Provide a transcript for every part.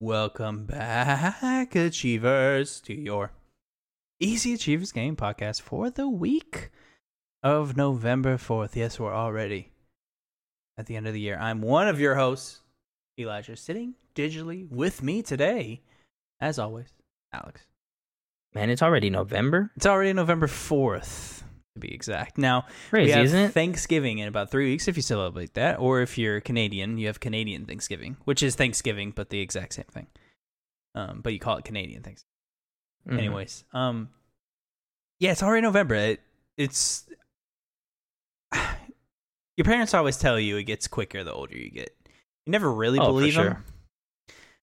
Welcome back, Achievers, to your Easy Achievers Game podcast for the week of November 4th. Yes, we're already at the end of the year. I'm one of your hosts, Elijah, sitting digitally with me today, as always, Alex. Man, it's already November. It's already November 4th, to be exact. Now, Crazy, we have isn't it? Thanksgiving in about three weeks if you celebrate that, or if you're Canadian, you have Canadian Thanksgiving, which is Thanksgiving but the exact same thing. Um, but you call it Canadian Thanksgiving. Mhm. Anyways, um, yeah, it's already November. It, it's your parents always tell you it gets quicker the older you get. You never really Oh, for believe sure. them.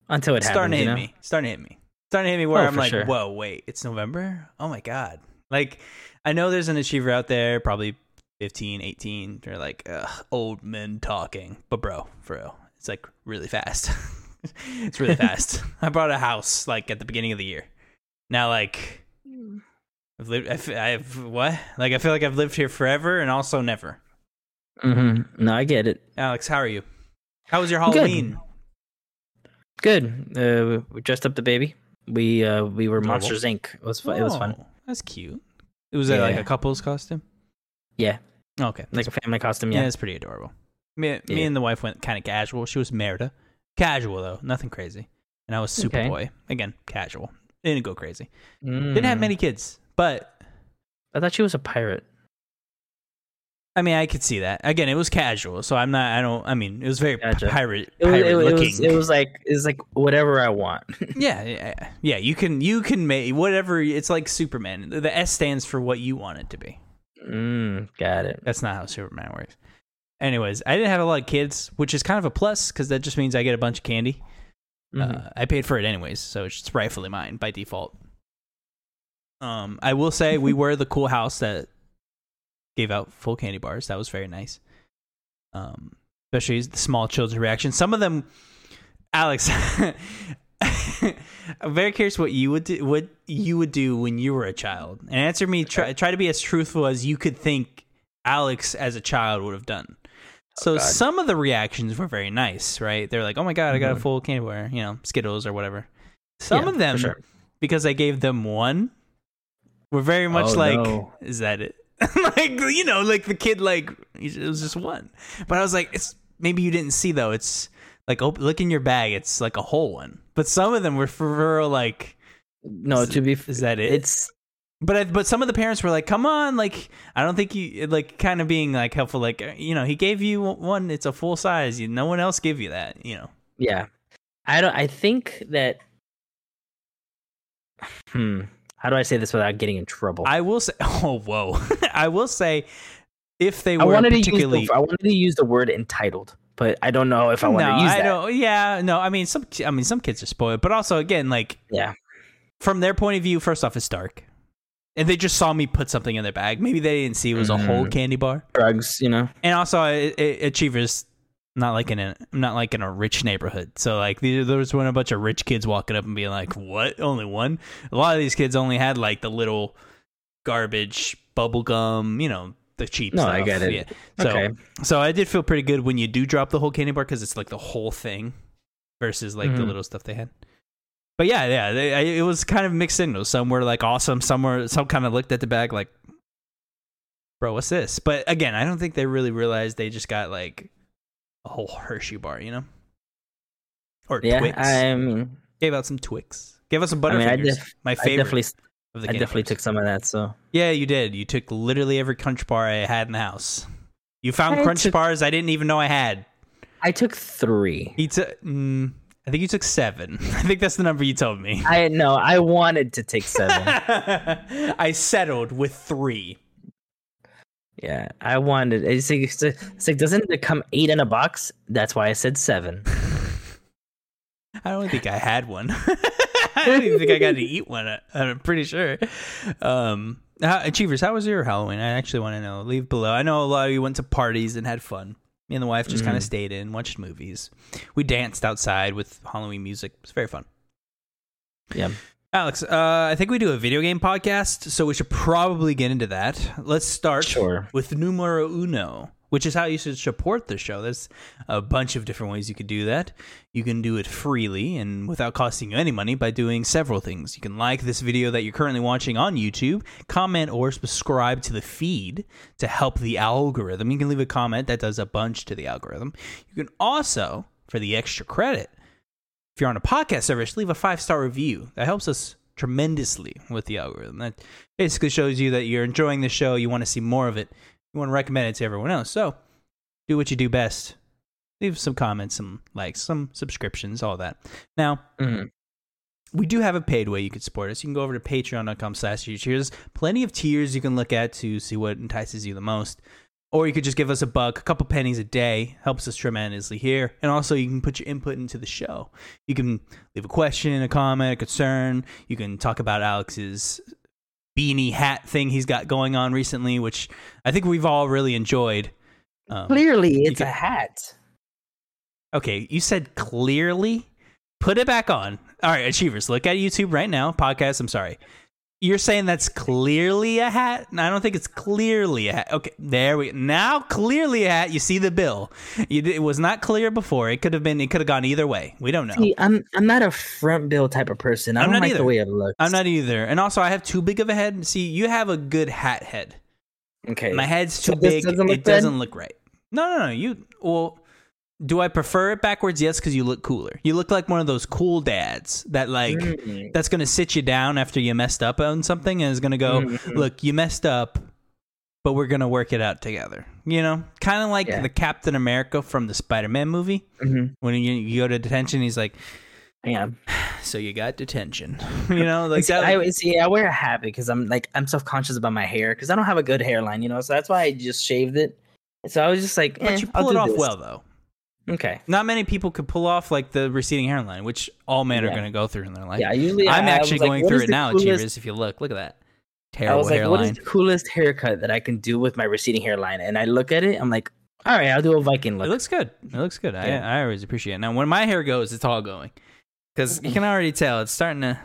until it It's happens. starting to you know? me. Starting to hit me. Starting to hit me where Oh, I'm like, sure. whoa, wait, it's November? Oh my god! Like, I know there's an achiever out there, probably 15, 18. They're like, Ugh, old men talking, but bro, for real, it's like really fast. it's really fast. I bought a house like at the beginning of the year. Now, like, I've lived. I f- I've what? Like, I feel like I've lived here forever and also never. Mm-hmm. No, I get it. Alex, how are you? How was your Halloween? Good. Uh, we dressed up the baby. We uh we were Adorable. Monsters Inc. It was fun. It was fun. Oh, That's cute. It was that like a couple's costume. Yeah, Okay, like a family costume. Yeah, Yeah. it's pretty adorable. Me, me and the wife went kind of casual. She was Merida. Casual, though. Nothing crazy. And I was Superboy. Again, casual. Didn't go crazy. Didn't have Mm. many kids. But, I thought she was a pirate. I mean, I could see that. Again, it was casual. So I'm not, I don't, I mean, it was very Gotcha. pirate, It was, pirate it, looking. it was it was like it was like whatever I want. yeah, yeah, yeah. You can, you can make whatever. It's like Superman. The S stands for what you want it to be. mm, got it. That's not how Superman works. Anyways, I didn't have a lot of kids, which is kind of a plus because that just means I get a bunch of candy. Mhm. Uh, I paid for it anyways, so it's rightfully mine by default. Um, I will say we were the cool house that gave out full candy bars. That was very nice. Um, especially the small children's reaction. Some of them, Alex. I'm very curious what you would do, what you would do when you were a child, and answer me. Try, try to be as truthful as you could think Alex as a child would have done. So Oh, some of the reactions were very nice, right? They're like, "Oh my god, I got a Mhm. full candy bar," you know, Skittles or whatever. Some Yeah, of them, sure. because I gave them one, were very much Oh, like, no. "Is that it?" like you know, like the kid, like it was just one. But I was like, "It's maybe you didn't see though. It's like op- look in your bag. It's like a whole one." But some of them were for real, like, No, to be f- "Is that it?" it's But I, but some of the parents were like, "Come on!" Like I don't think you like kind of being like helpful. Like uh, you know, he gave you one. It's a full size. You, no one else gave you that. You know. Yeah. I don't I think that hmm how do I say this without getting in trouble? I will say. Oh whoa! I will say, if they I were to particularly. use the, I wanted to use the word entitled, but I don't know if I want no, to use I that. don't. Yeah, no. I mean, some. I mean, some kids are spoiled, but also, again, like Yeah. from their point of view, first off, it's dark, and they just saw me put something in their bag. Maybe they didn't see it was a whole Mhm. candy bar. Drugs, you know. and also uh, uh, achievers not like in a not like in a rich neighborhood so like there there was one a bunch of rich kids walking up and being like what only one a lot of these kids only had like the little garbage bubble gum you know the cheap No, stuff I get it. yeah. so Okay. so i did feel pretty good when you do drop the whole candy bar because it's like the whole thing versus like the Mhm. little stuff they had but yeah yeah they, I, it was kind of mixed signals some were like awesome some were some kind of looked at the bag like bro, what's this? But again, I don't think they really realized they just got like a whole Hershey bar, you know? Or Yeah, Twix. I mean, Gave out some Twix. Gave us some I mean, I, Butterfingers. def- my I favorite definitely, of the I definitely bars. took some of that. So Yeah, you did. You took literally every Crunch bar I had in the house. You found I Crunch took- bars I didn't even know I had. I took three. He took. Mm, I think you took seven. I think that's the number you told me. I no, I wanted to take seven. I settled with three. Yeah, I wanted. It's like, it's like- doesn't it come eight in a box? That's why I said seven. I don't think I had one. I don't even think I got to eat one. I- I'm pretty sure. Um, how, Achievers, how was your Halloween? I actually want to know. Leave below. I know a lot of you went to parties and had fun. Me and the wife just kind of stayed in, watched movies. We danced outside with Halloween music. It was very fun. Yeah. Alex, uh, I think we do a video game podcast, so we should probably get into that. Let's start Sure. with numero uno. which is how you should support the show. There's a bunch of different ways you could do that. You can do it freely and without costing you any money by doing several things. You can like this video that you're currently watching on YouTube, comment or subscribe to the feed to help the algorithm. You can leave a comment that does a bunch to the algorithm. You can also, for the extra credit, you're on a podcast service, leave a five star review. That helps us tremendously with the algorithm. That basically shows you that you're enjoying the show, you want to see more of it, you want to recommend it to everyone else. So do what you do best. Leave some comments, some likes, some subscriptions, all that. Now, Mhm. we do have a paid way you could support us. You can go over to patreon.com slash cheers. Plenty of tiers you can look at to see what entices you the most. Or you could just give us a buck, a couple pennies a day, helps us tremendously here. And also you can put your input into the show. You can leave a question, a comment, a concern. You can talk about Alex's beanie hat thing he's got going on recently, which I think we've all really enjoyed. Um, Clearly, it's can- a hat. Okay, you said clearly. Put it back on. All right, achievers, look at YouTube right now. Podcast. I'm sorry. You're saying that's clearly a hat? I don't think it's clearly a hat. Okay, there we now clearly a hat. You see the bill. It was not clear before. It could have been. It could have gone either way. We don't know. See, I'm I'm not a front bill type of person. I I'm don't not like either. the way it looks. I'm not either. And also, I have too big of a head. See, you have a good hat head. okay. My head's too this big. doesn't it bad? doesn't look right. No, no, no. You well, do I prefer it backwards? Yes, because you look cooler. You look like one of those cool dads that like Mm. that's gonna sit you down after you messed up on something and is gonna go, Mhm. look, you messed up, but we're gonna work it out together. You know, kind of like Yeah. the Captain America from the Spider-Man movie Mhm. when you, you go to detention. He's like, Yeah. so you got detention. You know, like see, that. I see. I wear a hat because I'm like I'm self conscious about my hair because I don't have a good hairline, you know. So that's why I just shaved it. So I was just like, but eh, you I'll pull it off this. well though. Okay. Not many people could pull off like the receding hairline, which all men are going to go through in their life. Yeah. Usually, I'm I, I actually like, going what through it now, coolest- Achievers. If you look, look at that Terrible I was like, hairline. what is the coolest haircut that I can do with my receding hairline? And I look at it, I'm like, all right, I'll do a Viking look. It looks good. It looks good. Yeah. I I always appreciate it. Now, when my hair goes, it's all going because you can already tell it's starting to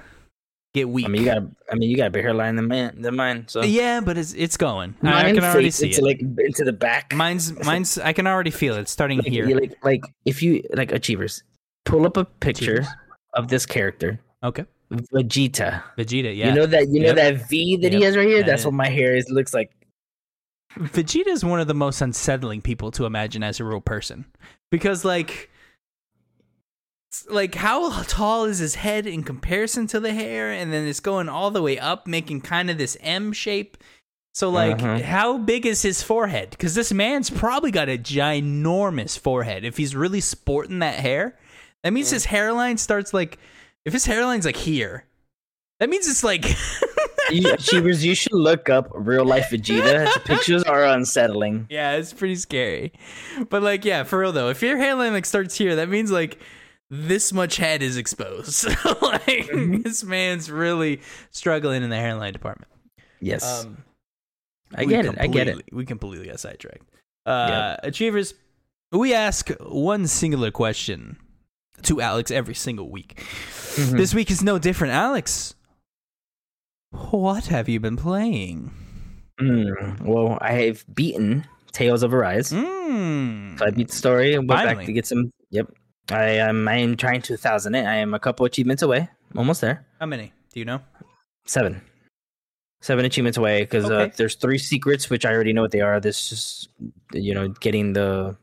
get weak. I mean, you got, I mean, you got a bigger hairline than man than mine. So yeah, but it's it's going. I, I Mine can already see into, it. like into the back. Mine's mine's. I can already feel it it's starting like, here. like, like if you like achievers, pull up a picture Achievers. of this character, Okay, Vegeta. Vegeta. Yeah, You know that you know that V that he has right here. That That's is- what my hair is looks like. Vegeta is one of the most unsettling people to imagine as a real person because like it's like how tall is his head in comparison to the hair and then it's going all the way up making kind of this M shape so like Uh-huh. how big is his forehead cuz this man's probably got a ginormous forehead if he's really sporting that hair that means his hairline starts like if his hairline's like here that means it's like You, achievers, you should look up real life Vegeta. The pictures are unsettling. Yeah, it's pretty scary. But like, yeah, for real though, if your hairline like starts here, that means like this much head is exposed. like Mm-hmm. this man's really struggling in the hairline department. Yes, Um, I get it. I get it. We completely got sidetracked. Uh, Achievers, we ask one singular question to Alex every single week. Mhm. This week is no different. Alex, what have you been playing? Mm, well, I have beaten Tales of Arise. Mm. So I beat the story and went Finally. back to get some. Yep, I am. I am trying to thousand it. I am a couple achievements away. Almost there. How many? Do you know? Seven. Seven achievements away because uh, there's three secrets which I already know what they are. This is you know getting the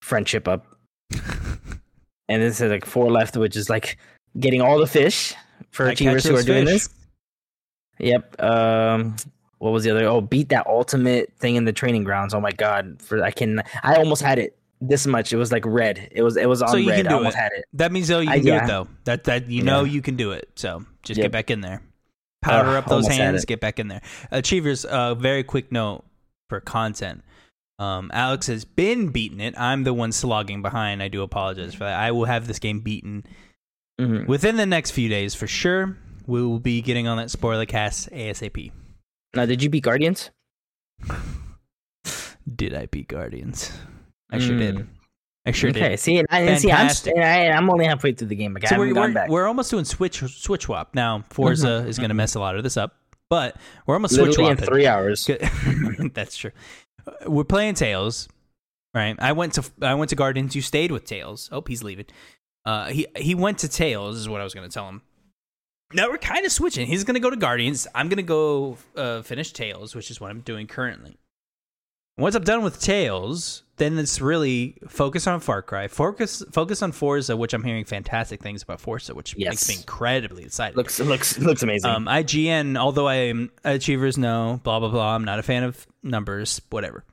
friendship up, and this is like four left, which is like getting all the fish for I achievers who are those doing this. Yep. Um, what was the other? Oh, beat that ultimate thing in the training grounds. Oh my god! For I can, I almost had it this much. It was like red. It was it was on So you red. can I do almost it. had it. That means though you I- can do yeah. it though. That that you know Yeah. you can do it. So just Yep. get back in there. Powder Uh, up those hands. Get back in there. Achievers. Uh, very quick note for content. Um, Alex has been beating it. I'm the one slogging behind. I do apologize for that. I will have this game beaten Mhm. within the next few days for sure. We will be getting on that spoiler cast ASAP. Now, did you beat Guardians? Did I beat Guardians? I sure did. Mm. I sure okay. did. See, and I, and see, I'm st- I, I'm only halfway through the game. Like, So we're, we're, back. we're almost doing switch switch swap now. Forza Mhm, is going to mess a lot of this up, but we're almost switch in three hours. That's true. Uh, We're playing Tales. right? I went to I went to Guardians. You stayed with Tales. Oh, he's leaving. Uh, he he went to Tales. Is what I was going to tell him. Now we're kind of switching. He's going to go to Guardians. I'm going to go uh, finish Tales, which is what I'm doing currently. Once I'm done with Tales, then it's really focus on Far Cry. Focus focus on Forza, which I'm hearing fantastic things about Forza, which Yes. makes me incredibly excited. Looks looks looks amazing. Um, IGN, although I am achievers, no, blah blah blah. I'm not a fan of numbers, whatever.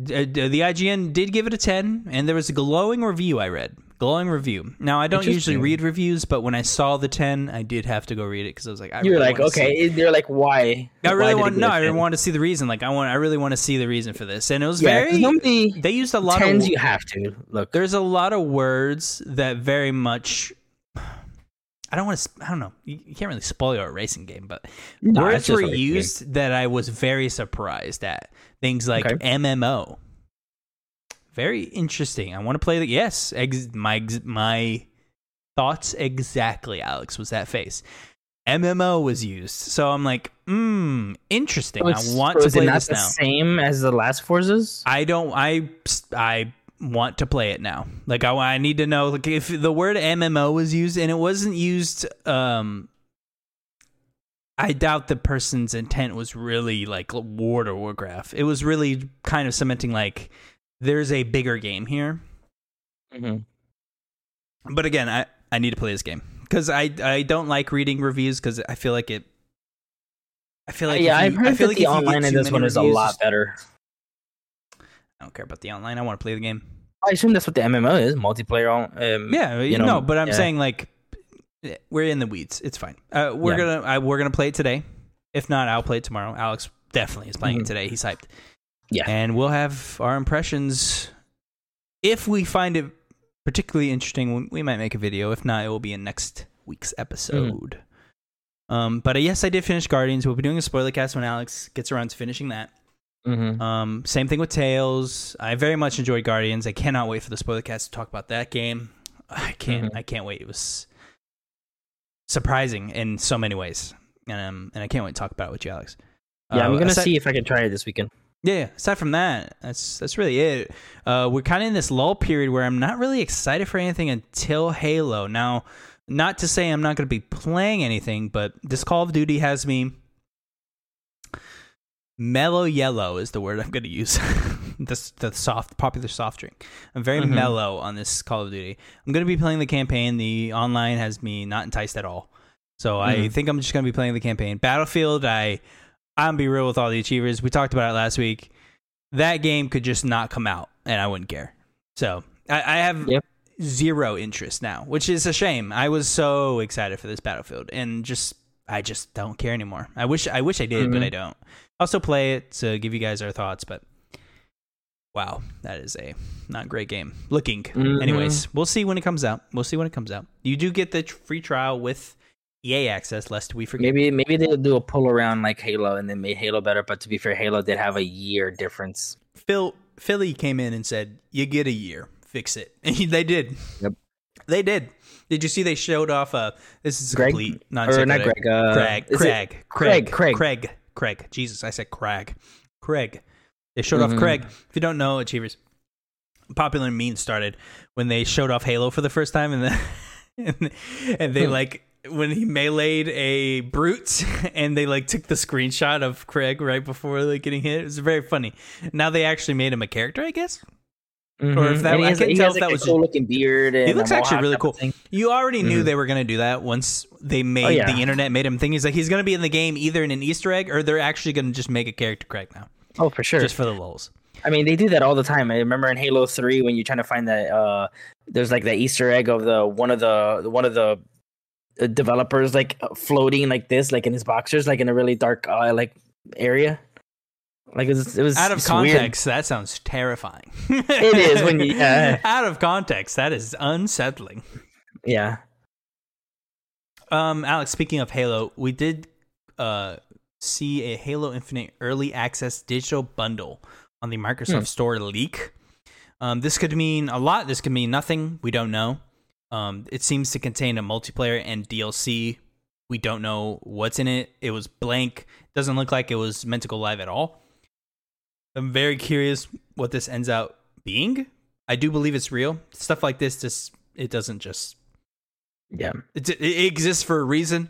Uh, the IGN did give it a ten, and there was a glowing review I read. Glowing review. Now I don't usually read reviews, but when I saw the ten, I did have to go read it because I was like, I you were really like, okay. You're like, why? I really it want no, I 10? want to see the reason. Like I want, I really want to see the reason for this, and it was Yeah, very. They used a lot tens of you have to look. there's a lot of words that very much I don't want to I don't know you, can't really spoil a racing game but No, words were a racing game. used that I was very surprised at things like Okay. MMO very interesting I want to play the yes ex, my ex- my thoughts exactly Alex was that face MMO was used so I'm like hmm interesting So I want so to play this the now Same as the last Forzas. I don't. I I want to play it now. Like I, I need to know. Like if the word MMO was used and it wasn't used, um, I doubt the person's intent was really like World of Warcraft. It was really kind of cementing like there's a bigger game here. Mm-hmm. But again, I I need to play this game because I I don't like reading reviews because I feel like it. I feel like yeah, if I've heard I feel like the you online in this one is a lot better. I don't care about the online. I want to play the game. I assume that's what the MMO is, multiplayer. on- Um, Yeah, you you know, know, but I'm yeah. saying like we're in the weeds. It's fine. Uh, we're Yeah. gonna I, we're gonna play it today. If not, I'll play it tomorrow. Alex definitely is playing it Mhm. today. He's hyped. Yeah. and we'll have our impressions. If we find it particularly interesting, we- might make a video. If not, it will be in next week's episode. Um, but uh, yes, I did finish Guardians. We'll be doing a spoiler cast when Alex gets around to finishing that. Mhm. Um, same thing with Tales. I very much enjoyed Guardians. I cannot wait for the spoiler cast to talk about that game. I can't. Mhm. I can't wait. It was surprising in so many ways, and um, and I can't wait to talk about it with you, Alex. Yeah, I'm Uh, gonna aside- see if I can try it this weekend. Yeah. Aside from that, that's that's really it. Uh, we're kind of in this lull period where I'm not really excited for anything until Halo. Now, not to say I'm not going to be playing anything, but this Call of Duty has me mellow yellow is the word I'm going to use. this the soft popular soft drink. I'm very Mhm. mellow on this Call of Duty. I'm going to be playing the campaign. The online has me not enticed at all. So I Mhm. think I'm just going to be playing the campaign. Battlefield, I I'm gonna be real with all the achievers. We talked about it last week. That game could just not come out, and I wouldn't care. So I, I have Yep. zero interest now, which is a shame. I was so excited for this Battlefield, and just I just don't care anymore. I wish I wish I did, but Mhm. I don't. I'll still play it to give you guys our thoughts, but wow, that is a not great game. Looking, Mhm. anyways, we'll see when it comes out. We'll see when it comes out. You do get the free trial with EA access, lest we forget. Maybe maybe they'll do a pull around like Halo and then made Halo better. But to be fair, Halo did have a year difference. Phil Philly came in and said, "You get a year, fix it." And they did. Yep. They did. Did you see they showed off? Uh, this is Greg complete non or not Greg? Uh, Craig, is it- Craig, Craig, Craig, Craig. Craig, Craig. Jesus, I said Craig, Craig. They showed off Mhm. Craig. If you don't know, Achievers, popular meme started when they showed off Halo for the first time, and then and, and they Hmm. like when he meleeed a brute, and they like took the screenshot of Craig right before like getting hit. It was very funny. Now they actually made him a character, I guess. Or if that- I couldn't tell if like, that a was cool looking beard. And He looks actually really cool. You already knew Mhm. they were going to do that once they made Oh, yeah. the internet made him think he's like he's going to be in the game either in an Easter egg or they're actually going to just make a character Craig now, Oh, for sure. just for the lulz. I mean, they do that all the time. I remember in Halo Three when you're trying to find that. Uh, there's like the Easter egg of the one of the one of the developers like floating like this, like in his boxers, like in a really dark uh, like area. Like it was, it was Out of it's weird. context, that sounds terrifying. It is when you- yeah. out of context, that is unsettling. Yeah. Um, Alex, speaking of Halo, we did uh see a Halo Infinite early access digital bundle on the Microsoft Hmm. Store leak. Um, this could mean a lot. This could mean nothing. We don't know. Um, it seems to contain a multiplayer and DLC. We don't know what's in it. It was blank. Doesn't look like it was meant to go live at all. I'm very curious what this ends out being. I do believe it's real. Stuff like this just it doesn't just Yeah. it, it exists for a reason.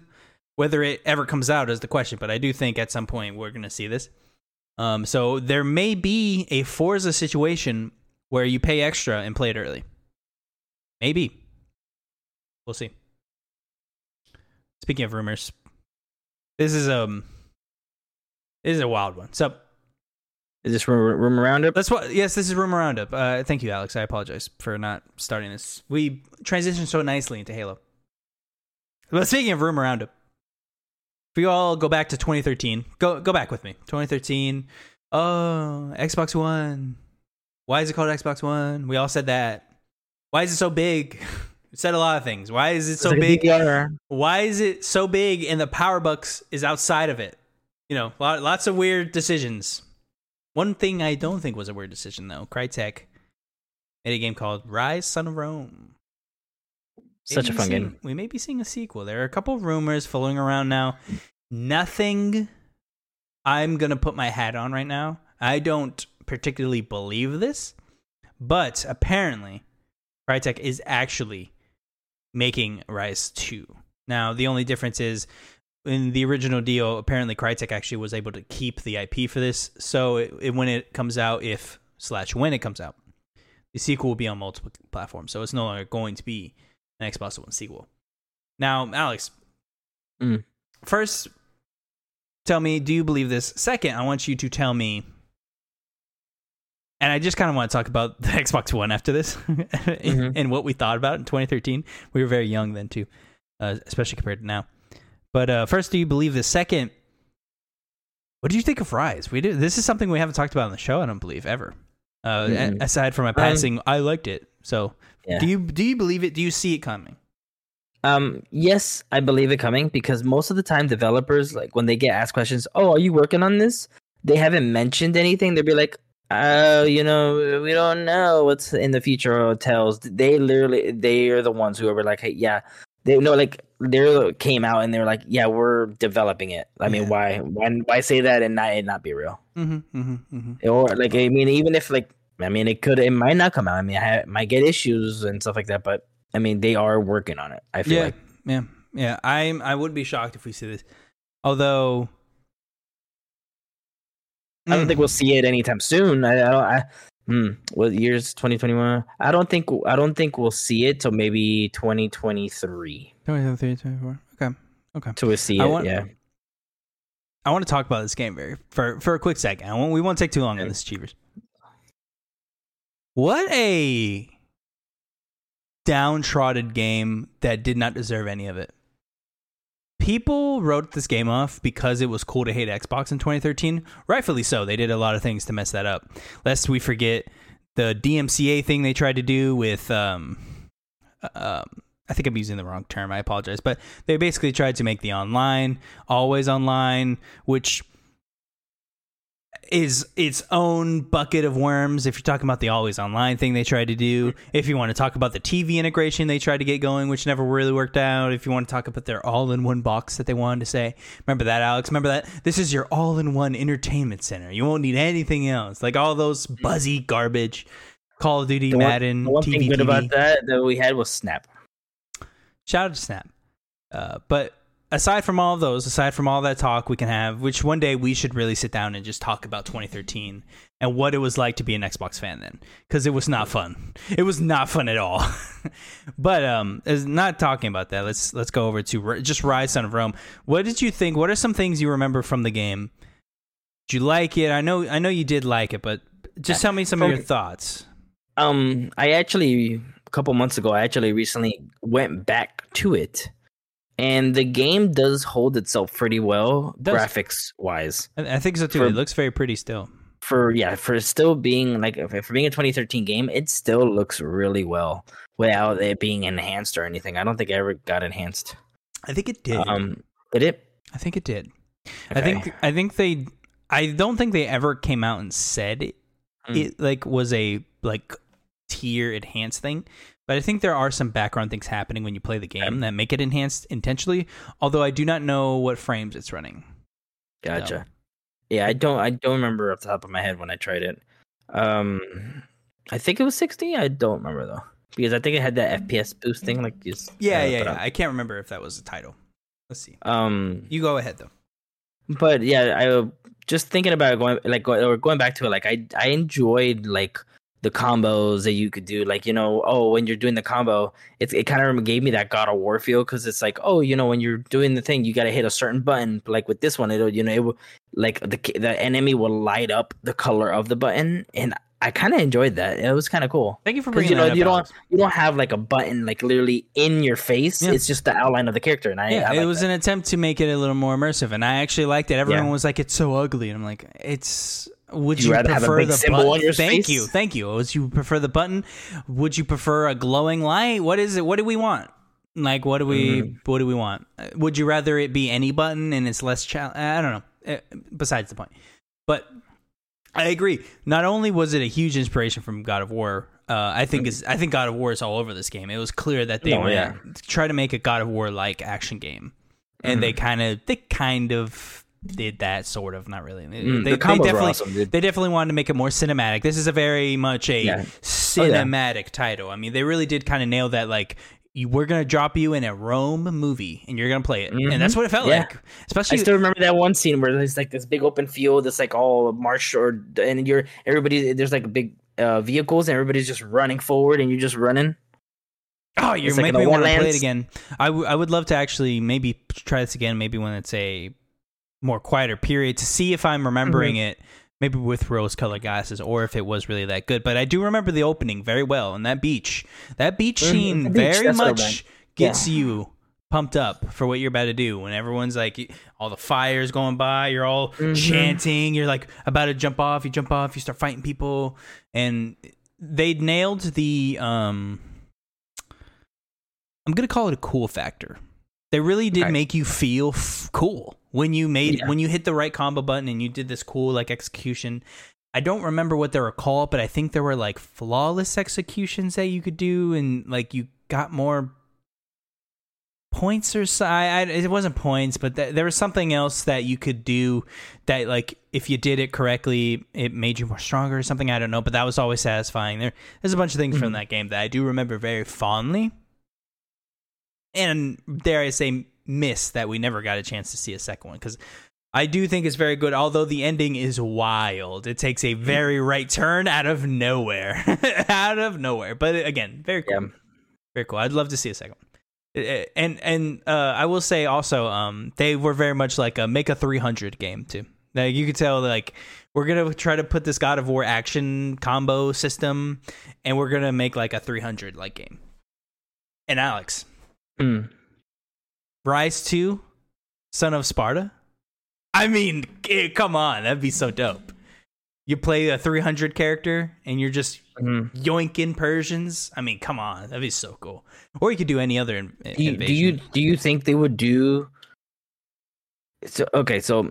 Whether it ever comes out is the question, but I do think at some point we're going to see this. Um, so there may be a Forza situation where you pay extra and play it early. Maybe. We'll see. Speaking of rumors, this is um this is a wild one. So Is this room around it? that's what. Yes, this is rumor roundup. Uh, thank you, Alex. I apologize for not starting this. We transitioned so nicely into Halo. But speaking of rumor roundup, if we all go back to 2013, go go back with me. 2013. Oh, Xbox One. Why is it called Xbox One? We all said that. Why is it so big? We said a lot of things. Why is it so big? Why is it so big and the power bucks is outside of it? You know lot, lots of weird decisions. One thing i don't think was a weird decision though. Crytek made a game called Ryse son of rome. Such a fun seeing- game. we may be seeing a sequel. There are a couple of rumors floating around now. Nothing i'm gonna put my hat on right now. I don't particularly believe this but apparently crytek is actually making Ryse 2. Now, the only difference is in the original deal, apparently Crytek actually was able to keep the IP for this. So it, it- when it comes out, if slash when it comes out, the sequel will be on multiple platforms. So it's no longer going to be an Xbox One sequel. Now, Alex, Mm. first, tell me, do you believe this? Second, I want you to tell me. And I just kind of want to talk about the Xbox One after this and, Mhm. and what we thought about it in 2013. We were very young then, too, uh, especially compared to now. But uh, first, do you believe this? Second, what do you think of Ryse? We did, this is something we haven't talked about on the show, I don't believe, ever. Uh, Mm-mm. a- aside from my passing, I liked it. So, Yeah. do you do you believe it? Do you see it coming? Um, yes, I believe it coming because most of the time developers like when they get asked questions, "Oh, are you working on this?" They haven't mentioned anything. They'll be like, "Oh, you know, we don't know what's in the future or tells." They literally they are the ones who are like, "Hey, yeah." They know like they came out and they're like, "Yeah, we're developing it." I mean, Yeah. why why why say that and not it not be real? Mm-hmm, mm-hmm, mm-hmm. Or like I mean, even if like I mean, it could it might not come out. I mean, I might get issues and stuff like that, but I mean, they are working on it. I feel Yeah, like. yeah, yeah. I'm. I would be shocked if we see this. Although, I don't Mm. think we'll see it anytime soon. I, I don't. I, hmm, what years? Twenty twenty one. I don't think. I don't think we'll see it till maybe twenty twenty three. 23, 24. Okay. Okay. Till we see I it. want- yeah. I want to talk about this game very for for a quick second. I won't, we won't take too long on this, Cheevers. What a downtrodden game that did not deserve any of it. People wrote this game off because it was cool to hate Xbox in 2013. Rightfully so. They did a lot of things to mess that up. Lest we forget the DMCA thing they tried to do with um, um I think I'm using the wrong term. I apologize, but they basically tried to make the online always online, which is its own bucket of worms. If you're talking about the always online thing they tried to do, if you want to talk about the TV integration they tried to get going, which never really worked out, if you want to talk about their all in one box that they wanted to say, remember that, Alex? Remember that? This is your all in one entertainment center. You won't need anything else. Like all those buzzy garbage. Call of Duty, The one- Madden, The one TV, thing good TV. about that that we had was Snap. Shout out to Snap. Uh, but aside from all of those, aside from all that talk we can have, which one day we should really sit down and just talk about 2013 and what it was like to be an Xbox fan then, because it was not fun. It was not fun at all. but um, as not talking about that, let's let's go over to just Ryse Son of Rome. What did you think? What are some things you remember from the game? Did you like it? I know I know you did like it, but just tell me some of your thoughts. Um, I actually a couple months ago, I actually recently went back to it, and the game does hold itself pretty well, Does. graphics wise. I, I think so too. For- it looks very pretty still. For yeah, for still being like for being a 2013 game, it still looks really well without it being enhanced or anything. I don't think it ever got enhanced. I think it did. Um, did it? I think it did. I think I think they I don't think they ever came out and said it, Mm. it like was a like tier enhanced thing. But I think there are some background things happening when you play the game that make it enhanced intentionally. Although I do not know what frames it's running. Gotcha. Yeah, I don't I don't remember off the top of my head when I tried it. Um I think it was 60. I don't remember though, because I think it had that FPS boost thing. Like just Yeah, uh, yeah, yeah. I can't remember if that was the title. Let's see. Um, You go ahead though. but yeah, I just thinking about going like or going back to it. Like I I enjoyed like the combos that you could do. Like you know, oh, when you're doing the combo, it's it kind of gave me that God of War feel because it's like, oh, you know, when you're doing the thing, you got to hit a certain button. Like with this one, it'll you know, it will like the the enemy will light up the color of the button, and I kind of enjoyed that. It was kind of cool. Thank you for bringing you know, that up. you don't Alex. you don't have like a button like literally in your face. Yeah. It's just the outline of the character, and I Yeah, I it was that. an attempt to make it a little more immersive, and I actually liked it. Everyone Yeah. was like, "It's so ugly," and I'm like, "It's." Would You'd you rather have a prefer big the symbol button? on your Thank face? you, thank you. Would you prefer the button? Would you prefer a glowing light? What is it? What do we want? Like, what do we? Mm-hmm. What do we want? Uh, Would you rather it be any button and it's less? I don't know. Uh, Besides the point, but I agree. Not only was it a huge inspiration from God of War, uh, I think is I think God of War is all over this game. It was clear that they Oh, were yeah. try to make a God of War like action game, and they kind of they kind of did that sort of not really. Mm, they, the combos were definitely awesome, they definitely wanted to make it more cinematic. This is a very much a Yeah. Oh, cinematic title. I mean, they really did kind of nail that. Like, you, we're gonna drop you in a Rome movie, and you're gonna play it, and that's what it felt Mm-hmm. Yeah. like. Especially, I still remember that one scene where there's like this big open field that's like all marsh or and you're everybody there's like big uh, vehicles and everybody's just running forward and you're just running. Oh, you It's like in the me want to play it again. I, w- I would love to actually maybe try this again, maybe when it's a more quieter period to see if I'm remembering Mm-hmm. it, maybe with rose colored glasses, or if it was really that good. But I do remember the opening very well, and that beach, that beach Mhm, scene the beach, very that's what I much gets you pumped up for what you're about to do. When everyone's like, all the fires going by, you're all Mhm. chanting, you're like about to jump off, you jump off, you start fighting people, and they nailed the um I'm gonna call it a cool factor. They really did Okay. make you feel f- cool when you made Yeah. when you hit the right combo button and you did this cool like execution. I don't remember what they were called, but I think there were like flawless executions that you could do, and like you got more points or so. I, I, it wasn't points, but th- there was something else that you could do that like if you did it correctly, it made you more stronger or something. I don't know, but that was always satisfying. There, there's a bunch of things from Mhm. that game that I do remember very fondly, and dare I say, miss that we never got a chance to see a second one because. I do think it's very good, although the ending is wild. It takes a very right turn out of nowhere. out of nowhere. But again, very cool. Yeah. Very cool. I'd love to see a second one. Uh, And and uh, I will say also, um, they were very much like a make a 300 game too. Like you could tell, like we're gonna try to put this God of War action combo system, and we're gonna make like a 300 like game. And Alex, Mm. Ryse 2, Son of Sparta. I mean, eh, come on, that'd be so dope. You play a 300 character, and you're just Mhm. yoinking Persians. I mean, come on, that'd be so cool. Or you could do any other in- Do you, do you do you think they would do? So okay, so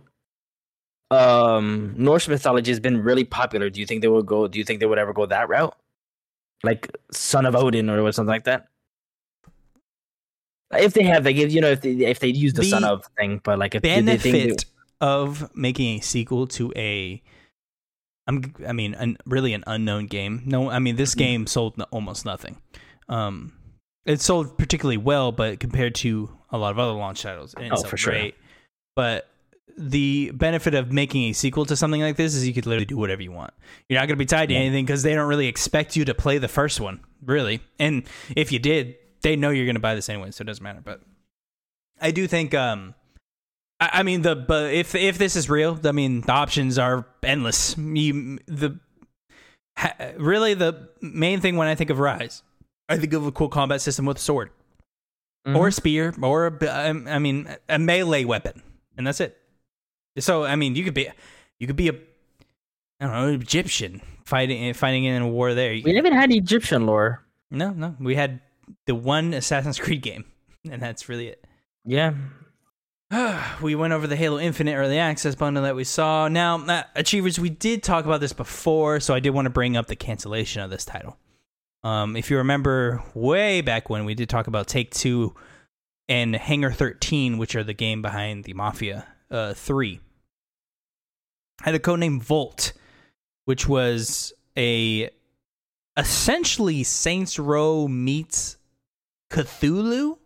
um, Norse mythology has been really popular. Do you think they would go? Do you think they would ever go that route, like Son of Odin or something like that? If they have, like, if you know, if they if they use the, Son of thing, but like if do they think they- benefit of making a sequel to a I'm I mean an, really an unknown game. No, I mean Mm-hmm. this game sold no, almost nothing. Um it sold particularly well but compared to a lot of other launch titles it Oh, for sure. great. But the benefit of making a sequel to something like this is you could literally do whatever you want. You're not going to be tied to anything because they don't really expect you to play the first one, really. And if you did, they know you're going to buy this anyway, so it doesn't matter. But I do think um I, I mean the but if if this is real, I mean the options are endless. You the ha, really the main thing when I think of Ryse, I think of a cool combat system with a sword Mhm. or a spear or a um, I mean a melee weapon, and that's it. So I mean you could be you could be a I don't know Egyptian fighting fighting in a war there. we haven't had Egyptian lore. No, no, we had the one Assassin's Creed game, and that's really it. Yeah, we went over the Halo Infinite early access bundle that we saw. Now, uh, achievers, we did talk about this before, so I did want to bring up the cancellation of this title. Um, if you remember way back when we did talk about Take Two and Hangar 13, which are the game behind the Mafia uh, 3, had a codename Volt, which was a essentially Saints Row meets Cthulhu,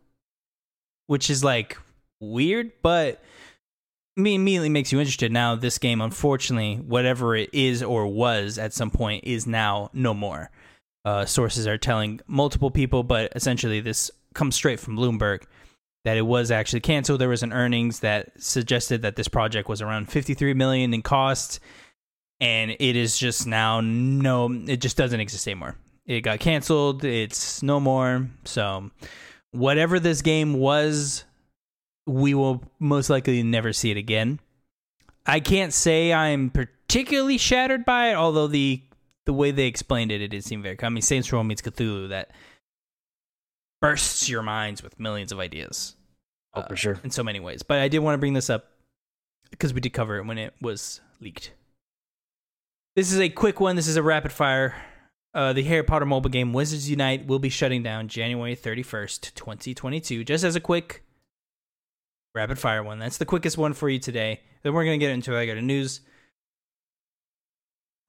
which is like weird, but me immediately makes you interested. Now, this game, unfortunately, whatever it is or was at some point, is now no more. Uh, sources are telling multiple people, but essentially, this comes straight from Bloomberg that it was actually canceled. There was an earnings that suggested that this project was around 53 million in cost, and it is just now no, it just doesn't exist anymore. It got canceled. It's no more. So, whatever this game was we will most likely never see it again. I can't say I'm particularly shattered by it, although the the way they explained it, it did seem very. I mean, Saints Row meets Cthulhu that bursts your minds with millions of ideas. Oh, for sure. Uh, in so many ways. But I did want to bring this up because we did cover it when it was leaked. This is a quick one. This is a rapid fire. Uh, the Harry Potter mobile game Wizards Unite will be shutting down January 31st, 2022. Just as a quick rapid fire one. That's the quickest one for you today. Then we're gonna get into I got a news.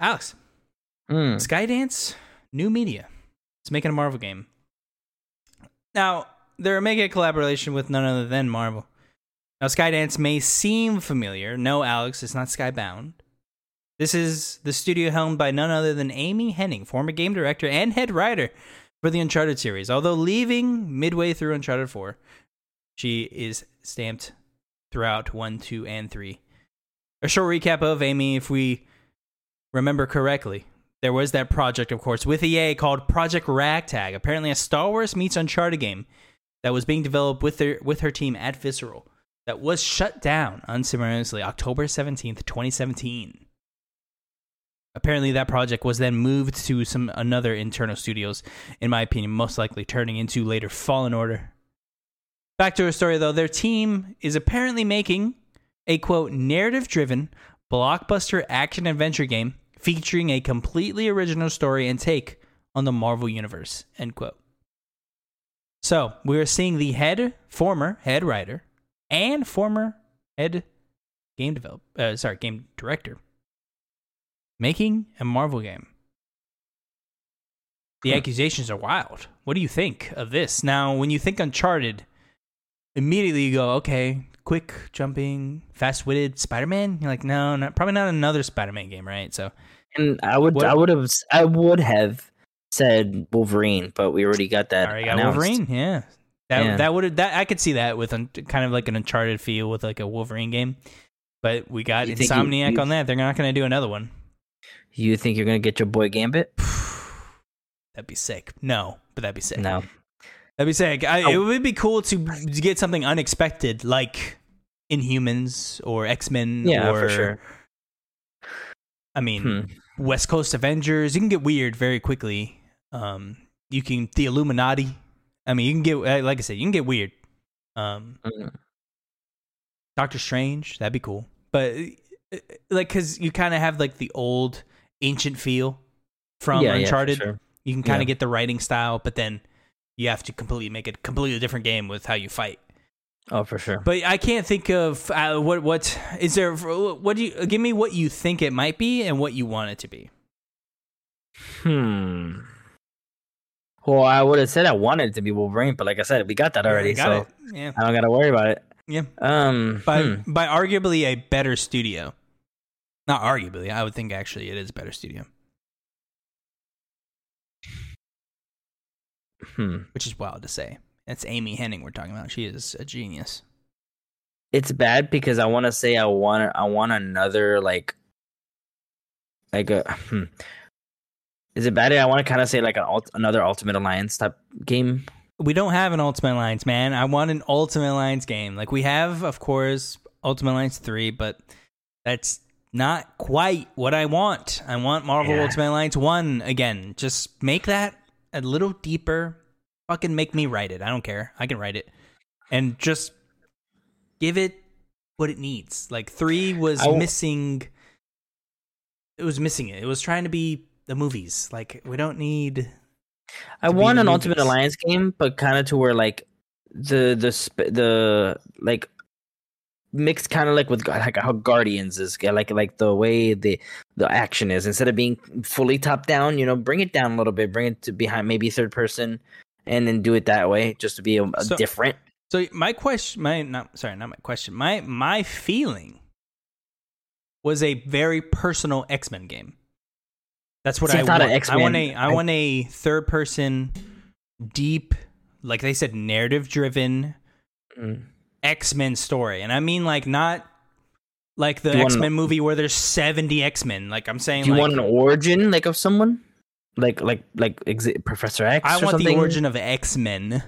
Alex, Mm. Skydance, new media. It's making a Marvel game. Now they're making a collaboration with none other than Marvel. Now Skydance may seem familiar. No, Alex, it's not Skybound. This is the studio helmed by none other than Amy Hennig, former game director and head writer for the Uncharted series. Although leaving midway through Uncharted 4, she is stamped throughout 1, 2, and 3. A short recap of Amy, if we remember correctly. There was that project, of course, with EA called Project Ragtag, apparently a Star Wars meets Uncharted game that was being developed with their with her team at Visceral that was shut down unceremoniously October 17th, 2017. Apparently that project was then moved to some another internal studios, in my opinion, most likely turning into later Fallen Order. Back to our story though, their team is apparently making a quote narrative driven blockbuster action adventure game featuring a completely original story and take on the Marvel universe. End quote. So we are seeing the head, former head writer, and former head game develop, uh, sorry, game director, making a Marvel game. The Hmm. accusations are wild. What do you think of this? Now, when you think Uncharted, immediately you go, okay, quick jumping, fast witted Spider Man. You're like, no, not, probably not another Spider Man game, right? So And I would, What- I would have, I would have said Wolverine, but we already got that. Already got announced. Wolverine. Yeah, that Yeah. that would that I could see that with un, kind of like an Uncharted feel with like a Wolverine game. But we got You think you- Insomniac you- on that. They're not going to do another one. You think you're gonna get your boy Gambit? That'd be sick. No, but that'd be sick. No. That'd be sick. I, Oh. It would be cool to, to get something unexpected, like Inhumans or X Men. Yeah, or, for sure. I mean, Hmm. West Coast Avengers. You can get weird very quickly. Um, you can the Illuminati. I mean, you can get uh, like I said, you can get weird. Um, Mm. Doctor Strange, that'd be cool. But uh, like, cause you kind of have like the old ancient feel from yeah, yeah, Uncharted. sure. You can kind Yeah. of get the writing style, but then you have to completely make it a completely different game with how you fight. Oh, for sure. But I can't think of uh, what what is there. What do you give me? What you think it might be and what you want it to be? Hmm. Well, I would have said I wanted it to be Wolverine, but like I said, we got that already, Got so. Yeah, I don't gotta worry about it. yeah. Um, By hmm. by arguably a better studio. Not arguably, I would think actually it is a better studio, hmm. which is wild to say. That's Amy Hennig we're talking about. She is a genius. it's bad because I want to say I want I want another like like a hmm. is it bad? I want to kind of say like an ult- another Ultimate Alliance type game. We don't have an Ultimate Alliance, man. I want an Ultimate Alliance game. Like we have, of course, Ultimate Alliance 3, but that's not quite what I want. I want Marvel Yeah. Ultimate Alliance 1 again. Just make that a little deeper. Fucking make me write it. I don't care. I can write it. And just give it what it needs. Like 3 was w- missing it was missing it. It was trying to be the movies. Like we don't need I want an Ultimate. Alliance game, but kind of to where like the the sp- the like mixed kind of like with like how Guardians is like like the way the the action is instead of being fully top down, you know, bring it down a little bit, bring it to behind maybe third person, and then do it that way just to be a, a So- different. So my question, my not sorry, not my question. My my feeling was a very personal X Men game. That's what See, I I, want. I want a I I- want a third person, deep, like they said, narrative driven Mm. X Men story, and I mean like not like the Do you want X Men movie where there's seventy X Men. Like I'm saying, Do you like want an origin like of someone, like like like exi- Professor X? I want the origin of X Men.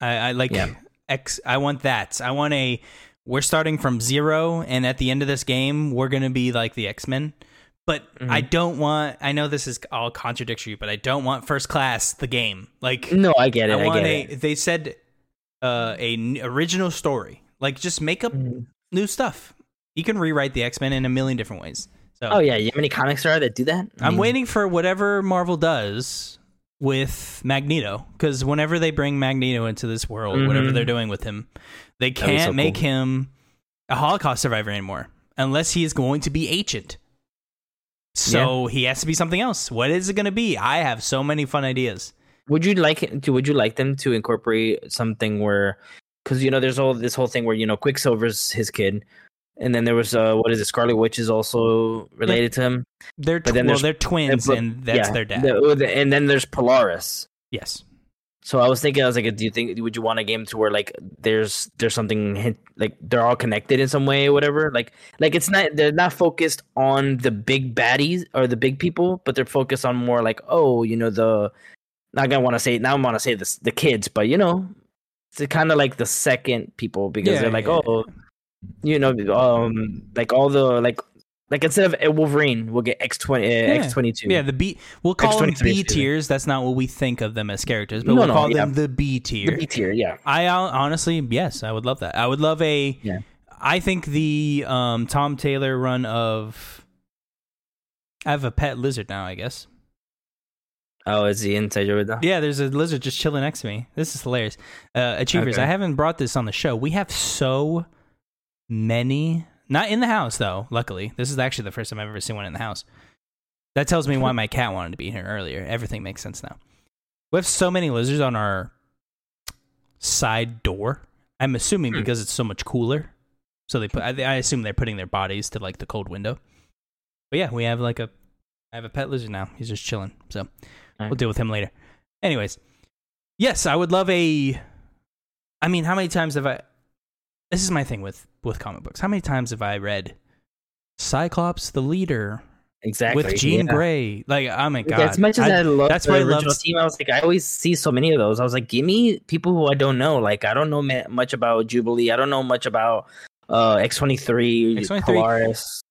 I, I like Yeah. X. I want that. I want a. We're starting from zero, and at the end of this game, we're gonna be like the X Men. But I Mm-hmm. don't want. I know this is all contradictory, but I don't want First Class the game. Like No, I get it. I I, get a. it. They said uh, a n- original story. Like just make up Mhm. new stuff. You can rewrite the X Men in a million different ways. So Oh yeah, you have any comics there that do that? I I'm mean, waiting for whatever Marvel does with Magneto because whenever they bring Magneto into this world, whatever Mhm. they're doing with him, they can't so make cool. him a Holocaust survivor anymore unless he is going to be ancient. So he has to be something else. What is it going to be? I have so many fun ideas. Would you like to? Would you like them to incorporate something where, because you know, there's all this whole thing where you know Quicksilver's his kid, and then there was uh, what is it? Scarlet Witch is also related to him. They're tw- But then well, there's- they're twins, but- and that's yeah, their dad. the- oh, and then there's Polaris. yes. So I was thinking, I was like, do you think would you want a game to where like there's there's something like they're all connected in some way or whatever? Like like it's not they're not focused on the big baddies or the big people, but they're focused on more like oh you know the not gonna want to say now I want to say this the kids, but you know it's kind of like the second people because Yeah, they're like yeah, oh you know um like all the like like instead of uh, Wolverine we'll get X twenty uh, X twenty two Yeah, the B. We'll call them X-23 B tiers. That's not what we think of them as characters, but No, we'll no, call yeah. them the B tier. the B tier yeah I honestly, yes, I would love that. I would love a. Yeah. I think the um, Tom Taylor run of. I have a pet lizard now. I guess. Oh is he inside your window Yeah, there's a lizard just chilling next to me. This is hilarious. Uh, Achievers, Okay. I haven't brought this on the show. We have so many. Not in the house though. Luckily, this is actually the first time I've ever seen one in the house. That tells me why my cat wanted to be here earlier. Everything makes sense now. We have so many lizards on our side door. I'm assuming Hmm. because it's so much cooler. So they put. I, I assume they're putting their bodies to like the cold window. But yeah, we have like a. I have a pet lizard now. He's just chilling. So we'll deal with him later. Anyways, yes, I would love a. I mean, how many times have I? This is my thing with with comic books. How many times have I read Cyclops the leader exactly with Jean yeah. Grey? Like, oh my Like, god! as much as I, love that's the why I original love- team, I was like, I always see so many of those. I was like, give me people who I don't know. Like, I don't know much about Jubilee. I don't know much about uh X twenty three, X-23. Polaris.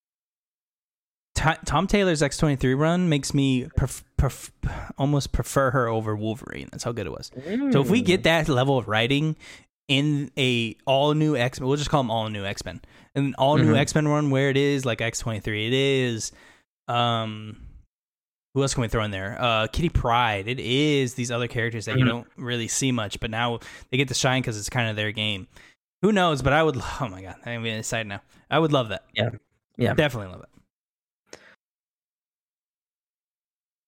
Tom Taylor's X twenty three run makes me pref- pref- almost prefer her over Wolverine. That's how good it was. So if we Mm. get that level of writing in a all new X Men, we'll just call them all new X Men, an all new Mhm. X Men run where it is like X twenty three, it is. Um, who else can we throw in there? Uh, Kitty Pryde. It is these other characters that you Mhm. don't really see much, but now they get to shine because it's kind of their game. Who knows? But I would. Oh my god, I'm gonna decide now. I would love that. Yeah. Yeah. definitely love it.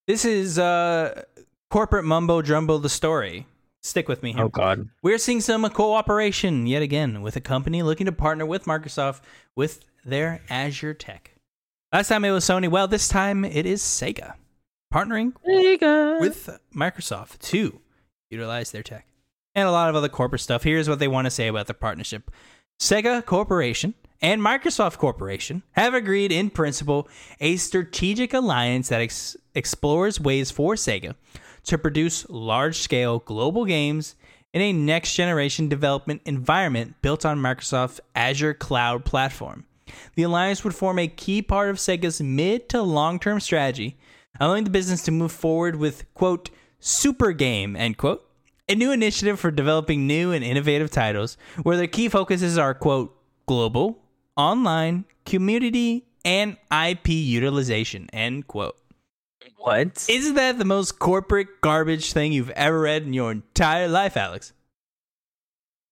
This is uh corporate mumbo jumbo the story. Stick with me here. oh god, We're seeing some cooperation yet again with a company looking to partner with Microsoft with their Azure tech. Last time it was Sony. Well, this time it is Sega partnering Sega. with Microsoft to utilize their tech and a lot of other corporate stuff. Here's what they want to say about the partnership Sega Corporation and Microsoft Corporation have agreed in principle a strategic alliance that ex- explores ways for Sega to produce large scale global games in a next generation development environment built on Microsoft's Azure cloud platform. The alliance would form a key part of Sega's mid to long term strategy, allowing the business to move forward with, quote, super game, end quote, a new initiative for developing new and innovative titles where their key focuses are, quote, global, online, community, and IP utilization, end quote. What? Isn't that the most corporate garbage thing you've ever read in your entire life, Alex?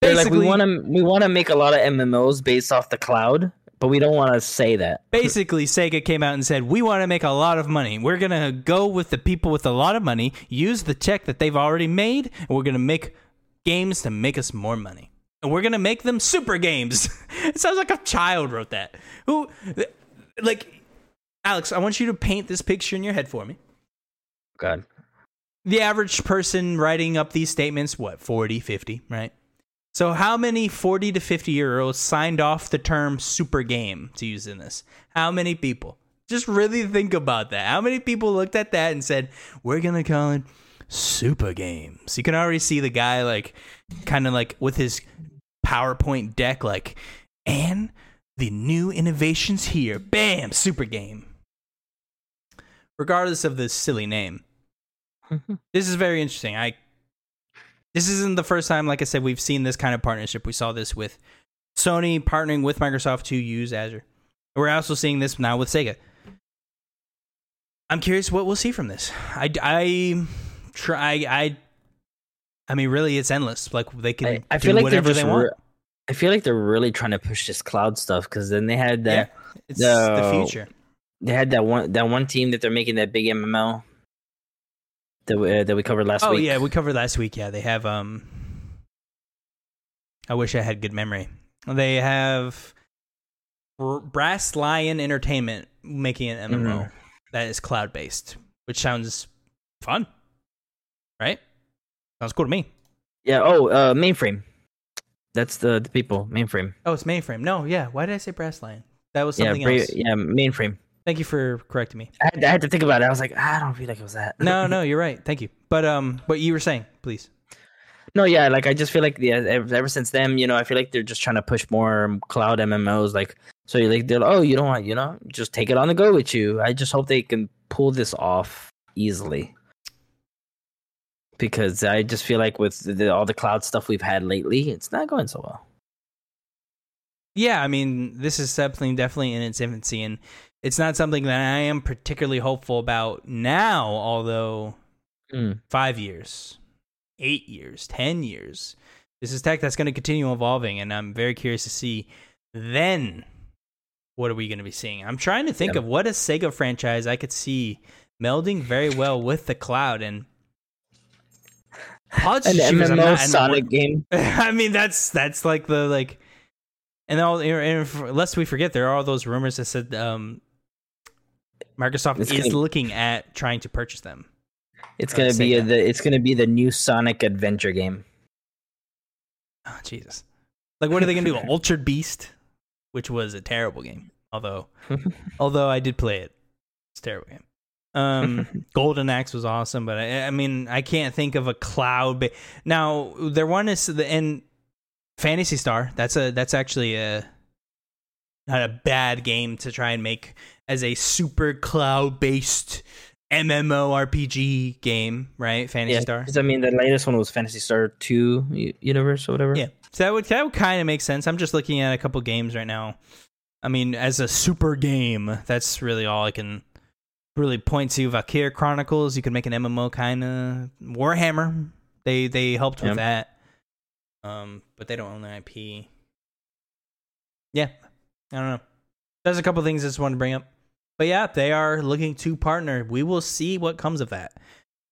They're like we Basically- want to we want to make a lot of MMOs based off the cloud, but we don't want to say that. Basically, Sega came out and said, We want to make a lot of money. We're going to go with the people with a lot of money, use the tech that they've already made, and we're going to make games to make us more money. And we're going to make them super games. it sounds like a child wrote that. Who, like, Alex, I want you to paint this picture in your head for me. God, the average person writing up these statements, what, 40, 50, right? So, how many 40 to 50 year olds signed off the term super game to use in this? How many people? Just really think about that. How many people looked at that and said, we're going to call it super games? You can already see the guy, like, kind of like with his PowerPoint deck, like, and the new innovations here. Bam, super game. Regardless of the silly name, mm-hmm. this is very interesting. I this isn't the first time, like I said, we've seen this kind of partnership. We saw this with Sony partnering with Microsoft to use Azure. We're also seeing this now with Sega. I'm curious what we'll see from this. I, I try. I. I mean, really, it's endless. Like they can I, I do feel like whatever they're want. re- I feel like they're really trying to push this cloud stuff because then they had that yeah, it's the the- future. They had that one that one team that they're making that big MMO that we, uh, that we covered last Oh week. Oh yeah, we covered last week. Yeah, they have. Um, I wish I had good memory. They have Brass Lion Entertainment making an MMO Mhm. that is cloud based, which sounds fun, right? Sounds cool to me. yeah. Oh, uh, mainframe. That's the, the people mainframe. Oh, it's mainframe. No, yeah. Why did I say Brass Lion? That was Yeah, something Bra- else. yeah, mainframe. Thank you for correcting me. I had, I had to think about it. I was like, I don't feel like it was that. No, no, you're right. Thank you. But um, what you were saying, please. No, yeah, like I just feel like yeah, ever, ever since them, you know, I feel like they're just trying to push more cloud MMOs. Like, so you like they're like, oh, you don't want, you know, just take it on the go with you. I just hope they can pull this off easily because I just feel like with the, all the cloud stuff we've had lately, it's not going so well. Yeah, I mean, this is something definitely in its infancy, and it's not something that I am particularly hopeful about now. Although Mm. five years, eight years, ten years, this is tech that's going to continue evolving, and I'm very curious to see then what are we going to be seeing. I'm trying to think Yeah. of what a Sega franchise I could see melding very well with the cloud and. An MMO not- Sonic game. I mean, that's that's like the like, and all. And if, lest we forget, there are all those rumors that said um, Microsoft It's is gonna- looking at trying to purchase them. It's Uh, gonna be a, the it's gonna be the new Sonic adventure game. Oh Jesus! Like, what are they gonna do? Altered Beast, which was a terrible game. Although, although I did play it, it's a terrible game. Um, Golden Axe was awesome, but I, I mean, I can't think of a cloud. Ba- now, there one is the and Phantasy Star. That's a that's actually a not a bad game to try and make as a super cloud based MMORPG game, right? Phantasy yeah, Star. 'cause I mean the latest one was Phantasy Star Two Universe or whatever. Yeah. So that would that would kind of make sense. I'm just looking at a couple games right now. I mean, as a super game, that's really all I can really point to. Valkyria Chronicles, you can make an MMO kind of Warhammer. They they helped with Yeah. that. Um, but they don't own the IP. Yeah, I don't know. There's a couple things I just wanted to bring up. But yeah, they are looking to partner. We will see what comes of that.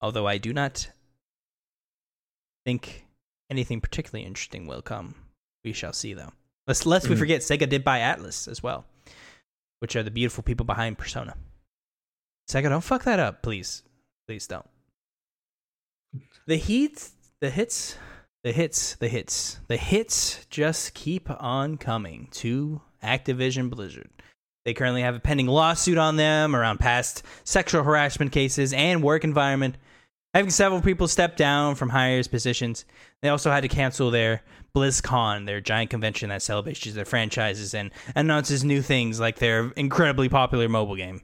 Although I do not think anything particularly interesting will come. We shall see, though. Lest, lest we Mhm. forget, Sega did buy Atlus as well, which are the beautiful people behind Persona. Sega, don't fuck that up, please. Please don't. The heat, the hits, the hits, the hits, the hits just keep on coming to Activision Blizzard. They currently have a pending lawsuit on them around past sexual harassment cases and work environment, having several people step down from higher positions. They also had to cancel their BlizzCon, their giant convention that celebrates their franchises and announces new things like their incredibly popular mobile game.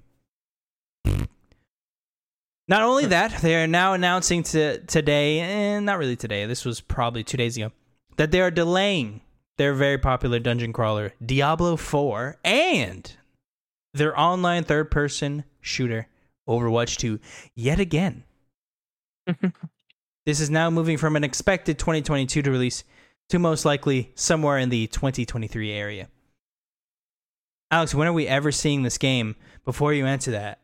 Not only that, they are now announcing to today, and not really today, this was probably two days ago, that they are delaying their very popular dungeon crawler, Diablo 4, and their online third person shooter, Overwatch 2, yet again. this is now moving from an expected 2022 to release to most likely somewhere in the 2023 area. Alex, when are we ever seeing this game? Before you answer that,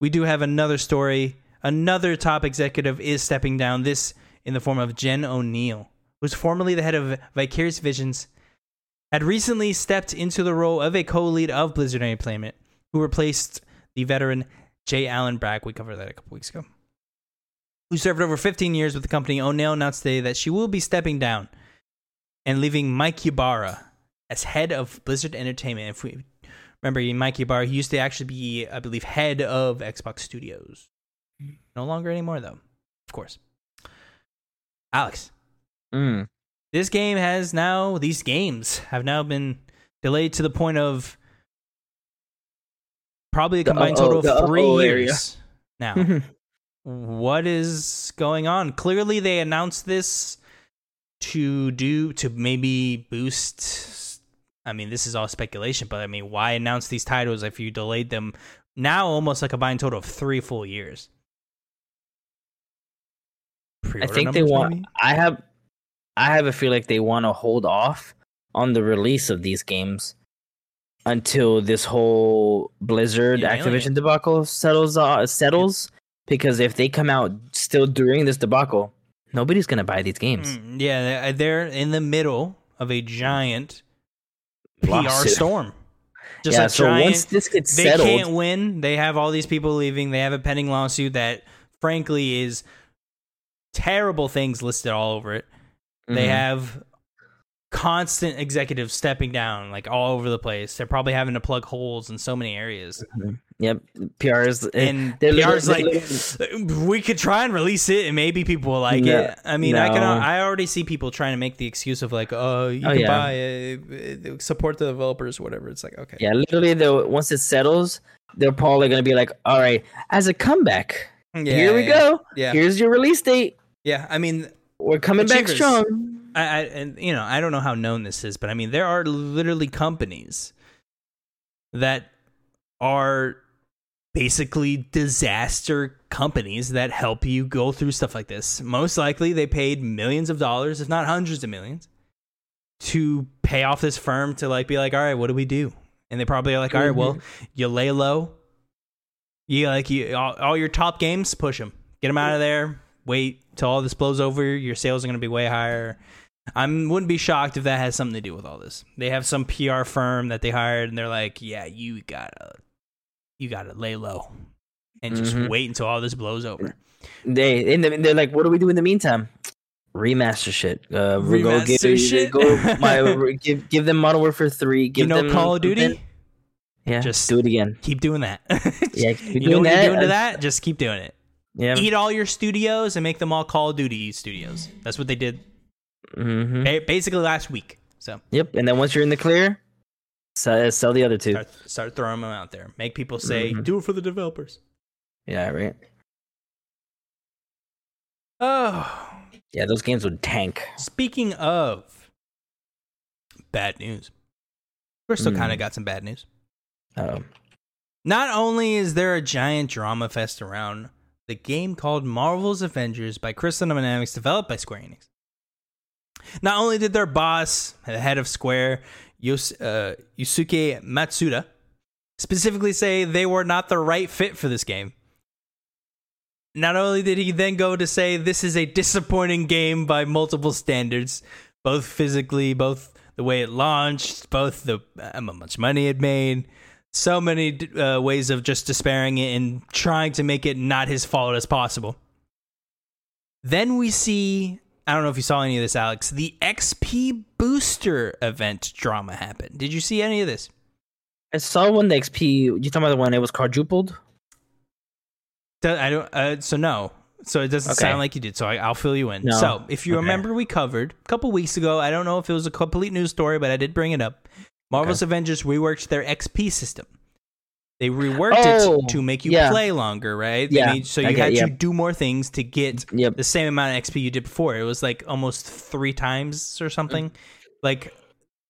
we do have another story. Another top executive is stepping down, this in the form of Jen Oneal, who's formerly the head of Vicarious Visions, had recently stepped into the role of a co lead of Blizzard Entertainment, who replaced the veteran J. Allen Brack. We covered that a couple weeks ago. Who served over 15 years with the company. Oneal announced today that she will be stepping down and leaving Mike Ybarra as head of Blizzard Entertainment. If we remember, Mike Ybarra, he used to actually be, I believe, head of Xbox Studios. No longer anymore, though, of course. Alex, Mm. This game has now, these games have now been delayed to the point of probably a combined uh, oh, total of three uh-oh area. years now. what is going on? Clearly, they announced this to do to maybe boost. I mean, this is all speculation, but I mean, why announce these titles if you delayed them now almost like a combined total of three full years? I Pre-order think they want. maybe? I have, I have a feel like they want to hold off on the release of these games until this whole Blizzard Yeah, Activision debacle settles. Uh, settles because if they come out still during this debacle, nobody's gonna buy these games. Mm, yeah, they're in the middle of a giant PR storm. Just yeah. a so giant. once this gets they settled, can't win. They have all these people leaving. They have a pending lawsuit that, frankly, is terrible things listed all over it. They Mhm. have constant executives stepping down, like all over the place. They're probably having to plug holes in so many areas. Yep. PR is And they're PR's like, we could try and release it, and maybe people will like No, it. I mean, I can. I already see people trying to make the excuse of like, oh, you Oh, can yeah. buy it, uh, support the developers, whatever. It's like, okay, Yeah, literally though once it settles, they're probably gonna be like, all right, as a comeback, here we yeah, go. Yeah, Here's your release date. yeah. I mean, We're coming back strong. I, I and you know I don't know how known this is, but I mean there are literally companies that are basically disaster companies that help you go through stuff like this. Most likely they paid millions of dollars, if not hundreds of millions, to pay off this firm to like be like, all right, what do we do? And they probably are like, all right, well, mm-hmm. you lay low. You like you all, all your top games, push them, get them out of there. Wait till all this blows over. Your sales are going to be way higher. I wouldn't be shocked if that has something to do with all this. They have some PR firm that they hired, and they're like, "Yeah, you gotta, you gotta lay low, and just Mhm. wait until all this blows over." They and they're like, what do we do in the meantime? Remaster shit. Uh, we go give, Remaster shit? Go my, give give them Modern Warfare three. Give you know, them Call of Duty. Yeah, Just- do it again. Keep doing that. Yeah, keep you know doing what that. you're doing to that? Just keep doing it. Yeah. Eat all your studios and make them all Call of Duty studios. That's what they did hmm ba- basically last week. So Yep. And then once you're in the clear, sell, sell the other two. start, start throwing them out there. Make people say, Mhm. "Do it for the developers." Yeah. Right. Oh, Yeah, those games would tank. Speaking of bad news, Crystal Hmm. kind of got some bad news. Um, Not only is there a giant drama fest around the game called Marvel's Avengers by Crystal Dynamics, developed by Square Enix. Not only did their boss, the head of Square, uh, Yusuke Matsuda, specifically say they were not the right fit for this game. Not only did he then go to say this is a disappointing game by multiple standards, both physically, both the way it launched, both the how much money it made, so many uh, ways of just despairing it and trying to make it not his fault as possible. Then we see, I don't know if you saw any of this, Alex, the XP booster event drama happened. Did you see any of this? I saw one the XP. You talking about the one that was quadrupled? I don't. Uh, so no. So it doesn't Okay. sound like you did. So I, I'll fill you in. No. So if you Okay. remember, we covered a couple weeks ago. I don't know if it was a complete news story, but I did bring it up. Marvel's Avengers reworked their XP system. They reworked Oh, it to make you yeah. play longer, right? They Yeah, made- so you get- had yeah. to do more things to get Yep. the same amount of XP you did before. It was like almost three times or something. Like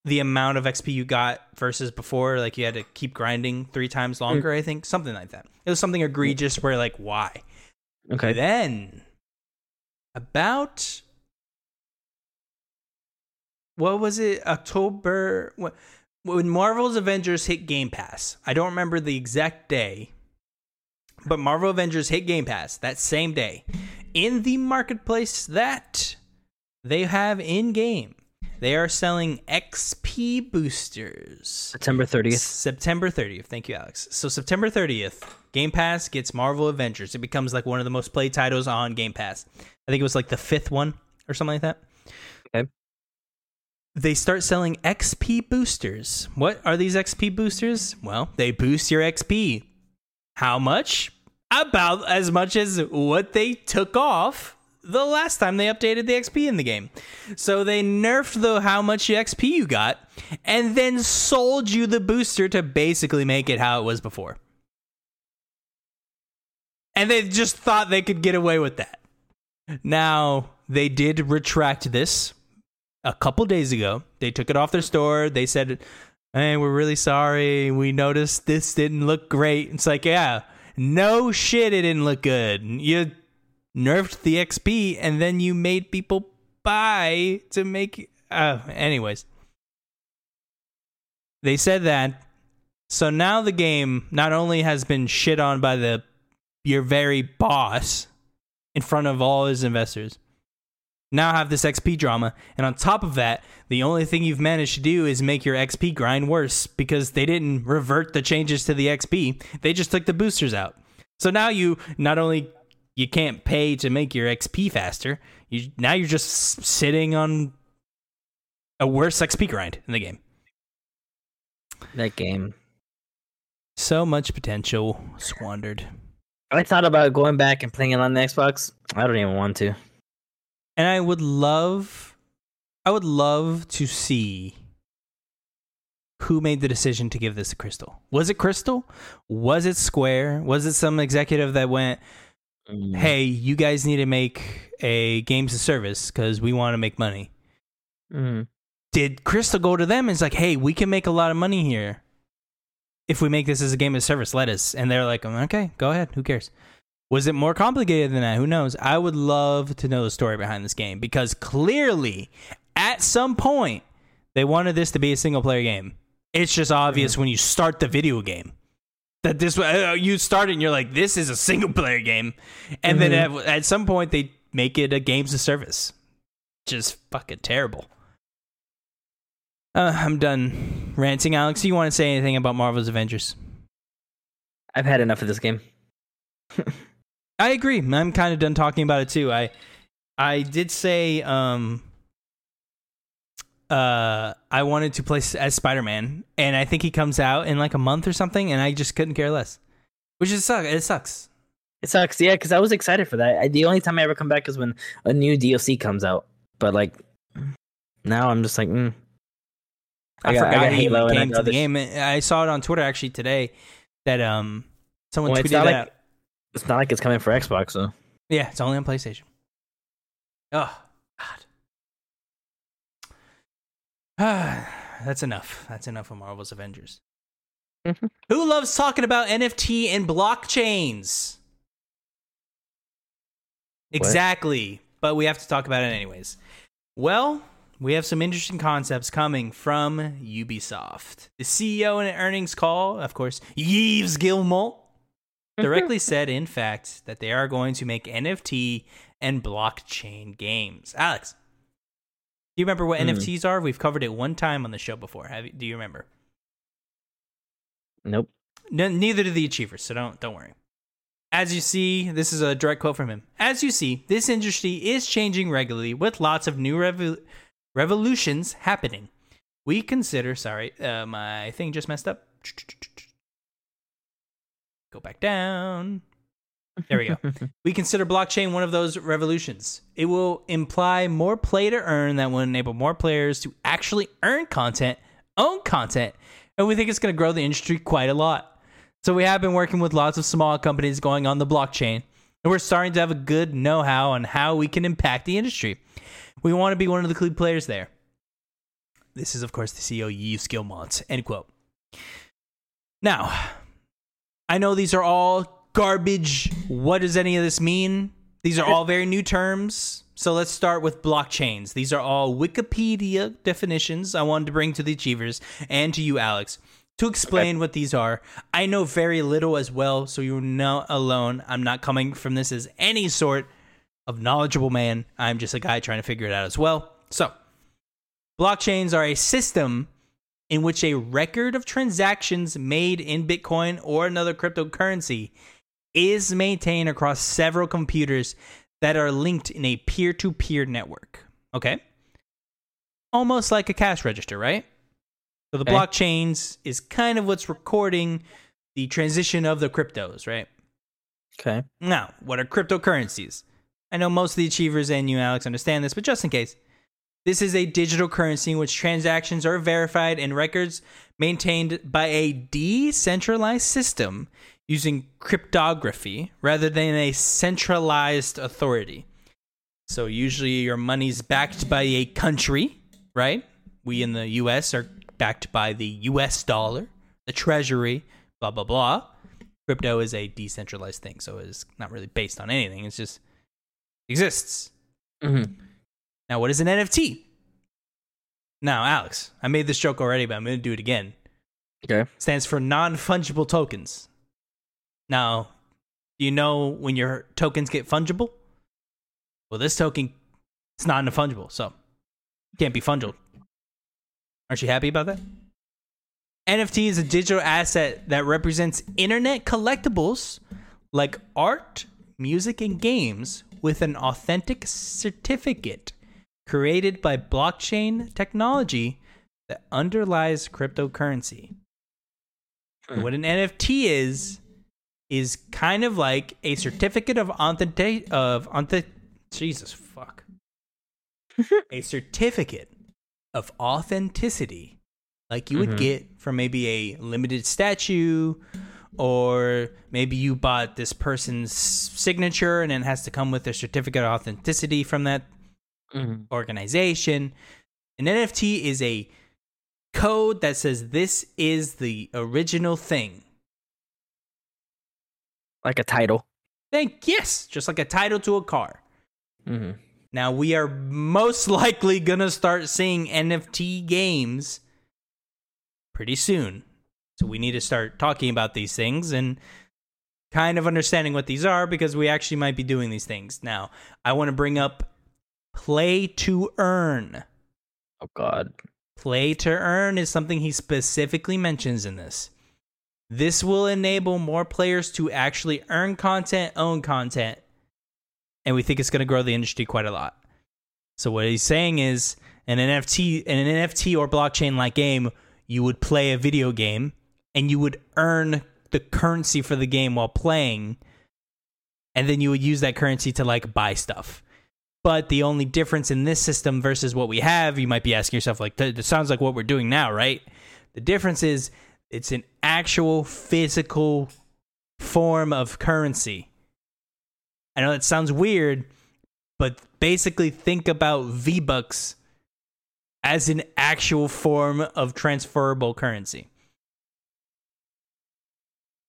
the amount of XP you got versus before, like you had to keep grinding three times mm. longer, I think. Something like that. It was something egregious where like why? Okay. Then about what was it? October when Marvel's Avengers hit Game Pass. I don't remember the exact day, but Marvel Avengers hit Game Pass that same day. In the marketplace that they have in game, they are selling XP boosters. September 30th. September 30th. Thank you, Alex. So September 30th, Game Pass gets Marvel Avengers. It becomes like one of the most played titles on Game Pass. I think it was like the fifth one or something like that. Okay. They start selling XP boosters. What are these XP boosters? Well, they boost your XP. How much? About as much as what they took off the last time they updated the XP in the game. So they nerfed the how much XP you got and then sold you the booster to basically make it how it was before. And they just thought they could get away with that. Now, they did retract this a couple days ago. They took it off their store. They said, Hey, we're really sorry. We noticed this didn't look great. It's like, yeah, no shit, it didn't look good. You nerfed the XP and then you made people buy to make. Uh, anyways, they said that. So now the game not only has been shit on by the your very boss in front of all his investors, now have this XP drama, and on top of that, the only thing you've managed to do is make your XP grind worse because they didn't revert the changes to the XP; they just took the boosters out. So now you not only you can't pay to make your XP faster. You now you're just sitting on a worse XP grind in the game. That game. So much potential squandered. I thought about going back and playing it on the Xbox. I don't even want to. And I would love I would love to see who made the decision to give this to Crystal. Was it Crystal? Was it Square? Was it some executive that went, mm. hey, you guys need to make a games of service because we want to make money. Mm. Did Crystal go to them and it's like, hey, we can make a lot of money here if we make this as a game of service? Let us. And they're like, okay, go ahead. Who cares? Was it more complicated than that? Who knows? I would love to know the story behind this game because clearly, at some point, they wanted this to be a single player game. It's just obvious mm. when you start the video game that this uh, you start and you're like this is a single player game and mm-hmm. then at, at, some point they make it a games of service just fucking terrible uh, i'm done ranting alex do you want to say anything about marvel's avengers i've had enough of this game i agree i'm kind of done talking about it too i i did say um uh I wanted to play as Spider Man, and I think he comes out in like a month or something, and I just couldn't care less. Which is suck. It sucks. It sucks, yeah, because I was excited for that. I, the only time I ever come back is when a new DLC comes out. But like now, I'm just like, mm. I, I got, forgot I Halo came to the game. I saw it on Twitter actually today that um someone well, tweeted that. Like, it's not like it's coming for Xbox, though. yeah, it's only on PlayStation. Oh God. Ah, That's enough. That's enough of Marvel's Avengers. Mm-hmm. Who loves talking about NFT and blockchains? What? Exactly. But we have to talk about it anyways. Well, we have some interesting concepts coming from Ubisoft. The CEO in an earnings call, of course, Yves Guillemot, directly said, in fact, that they are going to make NFT and blockchain games. Alex, do you remember what mm. NFTs are? We've covered it one time on the show before. Have you, do you remember? Nope. No, neither do the achievers, so don't don't worry. As you see, this is a direct quote from him. As you see, this industry is changing regularly with lots of new revo- revolutions happening. We consider, sorry, uh, my thing just messed up. Go back down. There we go. we consider blockchain one of those revolutions. It will imply more play to earn that will enable more players to actually earn content, own content, and we think it's going to grow the industry quite a lot. So we have been working with lots of small companies going on the blockchain, and we're starting to have a good know-how on how we can impact the industry. We want to be one of the key players there. This is, of course, the CEO Yves Guillemot. End quote. Now, I know these are all garbage. What does any of this mean? These are all very new terms. So let's start with blockchains. These are all Wikipedia definitions I wanted to bring to the achievers and to you, Alex, to explain what these are. I know very little as well, so you're not alone. I'm not coming from this as any sort of knowledgeable man. I'm just a guy trying to figure it out as well. So, blockchains are a system in which a record of transactions made in Bitcoin or another cryptocurrency is maintained across several computers that are linked in a peer to peer network. Okay? Almost like a cash register, right? So the Okay. blockchains is kind of what's recording the transition of the cryptos, right? Okay. Now, what are cryptocurrencies? I know most of the achievers and you, Alex, understand this, but just in case, this is a digital currency in which transactions are verified and records maintained by a decentralized system using cryptography rather than a centralized authority. So, usually your money's backed by a country, right? We in the US are backed by the US dollar, the treasury, blah, blah, blah crypto is a decentralized thing, so it's not really based on anything. It's just exists. Mm-hmm. Now, what is an NFT? Now, Alex, I made this joke already, but I'm going to do it again. Okay. stands for non fungible tokens. Now, do you know when your tokens get fungible? Well, this token it's not fungible, so can't be fungible. Aren't you happy about that? NFT is a digital asset that represents internet collectibles like art, music, and games with an authentic certificate created by blockchain technology that underlies cryptocurrency. Hmm. What an NFT is is kind of like a certificate of authentic of authentic Jesus fuck. a certificate of authenticity like you would Mhm. get from maybe a limited statue or maybe you bought this person's signature and it has to come with a certificate of authenticity from that Mm-hmm. organization. An NFT is a code that says this is the original thing. Like a title. Thank yes, just like a title to a car. Mm-hmm. Now we are most likely gonna start seeing NFT games pretty soon. So we need to start talking about these things and kind of understanding what these are because we actually might be doing these things. Now, I want to bring up play to earn. Oh God. Play to earn is something he specifically mentions in this. This will enable more players to actually earn content, own content, and we think it's going to grow the industry quite a lot. So what he's saying is an NFT an NFT or blockchain like game, you would play a video game and you would earn the currency for the game while playing and then you would use that currency to like buy stuff. But the only difference in this system versus what we have, you might be asking yourself, like, that sounds like what we're doing now, right? The difference is it's an actual physical form of currency. I know that sounds weird, but basically think about V Bucks as an actual form of transferable currency.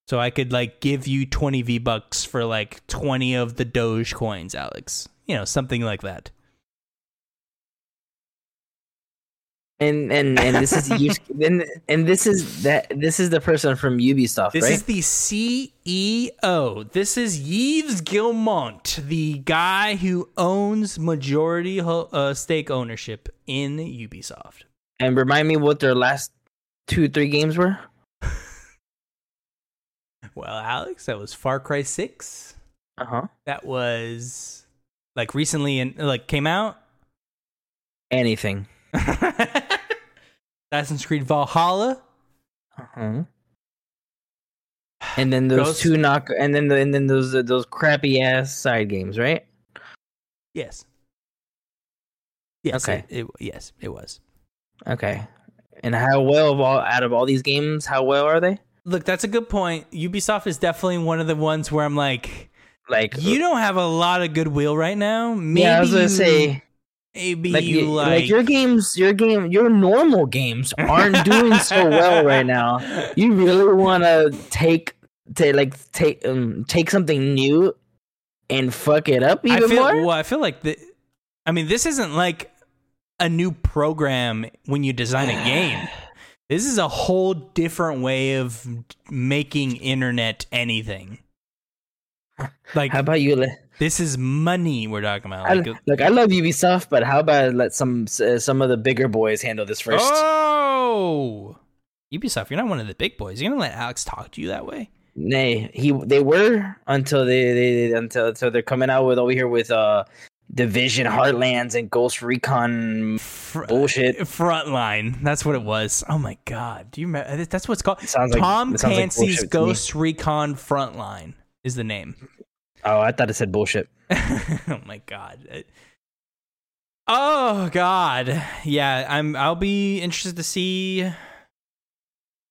So I could like give you 20 V bucks for like 20 of the Doge coins, Alex. You know, something like that. And and and this is and and this is that this is the person from Ubisoft, This right? is the CEO. This is Yves Guillemot, the guy who owns majority ho- uh, stake ownership in Ubisoft. and remind me what their last two three games were. Well, Alex, that was Far Cry 6. Uh huh. That was like recently and like came out. Anything. Assassin's Creed Valhalla. Uh huh. And then those Ghost- two knock, and then the, and then those those crappy ass side games, right? Yes. Yes. Okay. It, it- yes, it was. Okay. And how well of all out of all these games, how well are they? Look, that's a good point. Ubisoft is definitely one of the ones where I'm like, Like you don't have a lot of goodwill right now. Maybe yeah, I was gonna say maybe like, you you- like, like your games, your game, your normal games aren't doing so well right now. You really want to take to like take um take something new and fuck it up even I feel, more. Well, I feel like the, I mean, this isn't like a new program when you design a game. This is a whole different way of making internet anything. Like How about you? This is money we're talking about. I, Like, look, I love Ubisoft, but how about let some uh, some of the bigger boys handle this first? oh, Ubisoft, you're not one of the big boys. You're gonna let Alex talk to you that way? Nay, he they were until they, they until until they're coming out with over here with uh Division Heartlands and Ghost Recon Fr- bullshit. Frontline. That's what it was. Oh my god. Do you remember? That's what's called. It sounds Tom like Clancy's me. Ghost Recon Frontline is the name. Oh, I thought it said bullshit. oh my god. Oh god. Yeah, I'm. I'll be interested to see.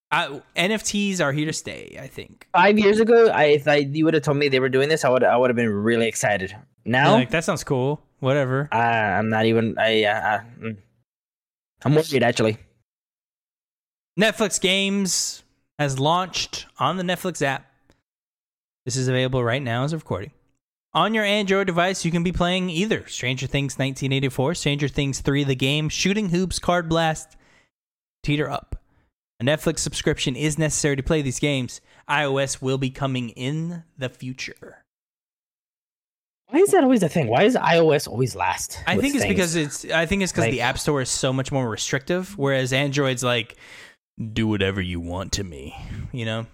I, NFTs are here to stay. I think. Five years ago, I if I, you would have told me they were doing this, I would I would have been really excited. Now, Like that sounds cool. Whatever. I, I'm not even. I, uh, uh, mm. I'm worried actually. Netflix Games has launched on the Netflix app. This is available right now as a recording. On your Android device, you can be playing either Stranger Things 1984, Stranger Things 3 the game, Shooting Hoops, Card Blast, Teeter Up. A Netflix subscription is necessary to play these games. iOS will be coming in the future. Why is that always a thing? Why is iOS always last? I think it's things? because it's I think it's because Like- the App Store is so much more restrictive, whereas Android's like do whatever you want to me, you know?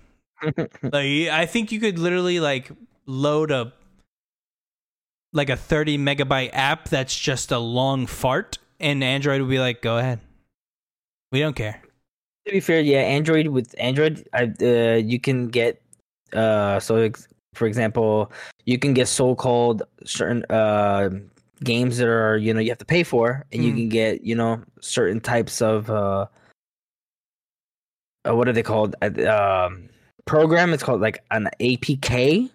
Like I think you could literally like load a like a 30 megabyte app that's just a long fart and Android would be like go ahead. We don't care. to be fair, yeah, Android with Android, I uh, you can get uh so ex- for example, you can get so-called certain uh games that are you know you have to pay for, and you Mm. can get you know certain types of uh, uh what are they called? Uh, um, program. It's called like an APK.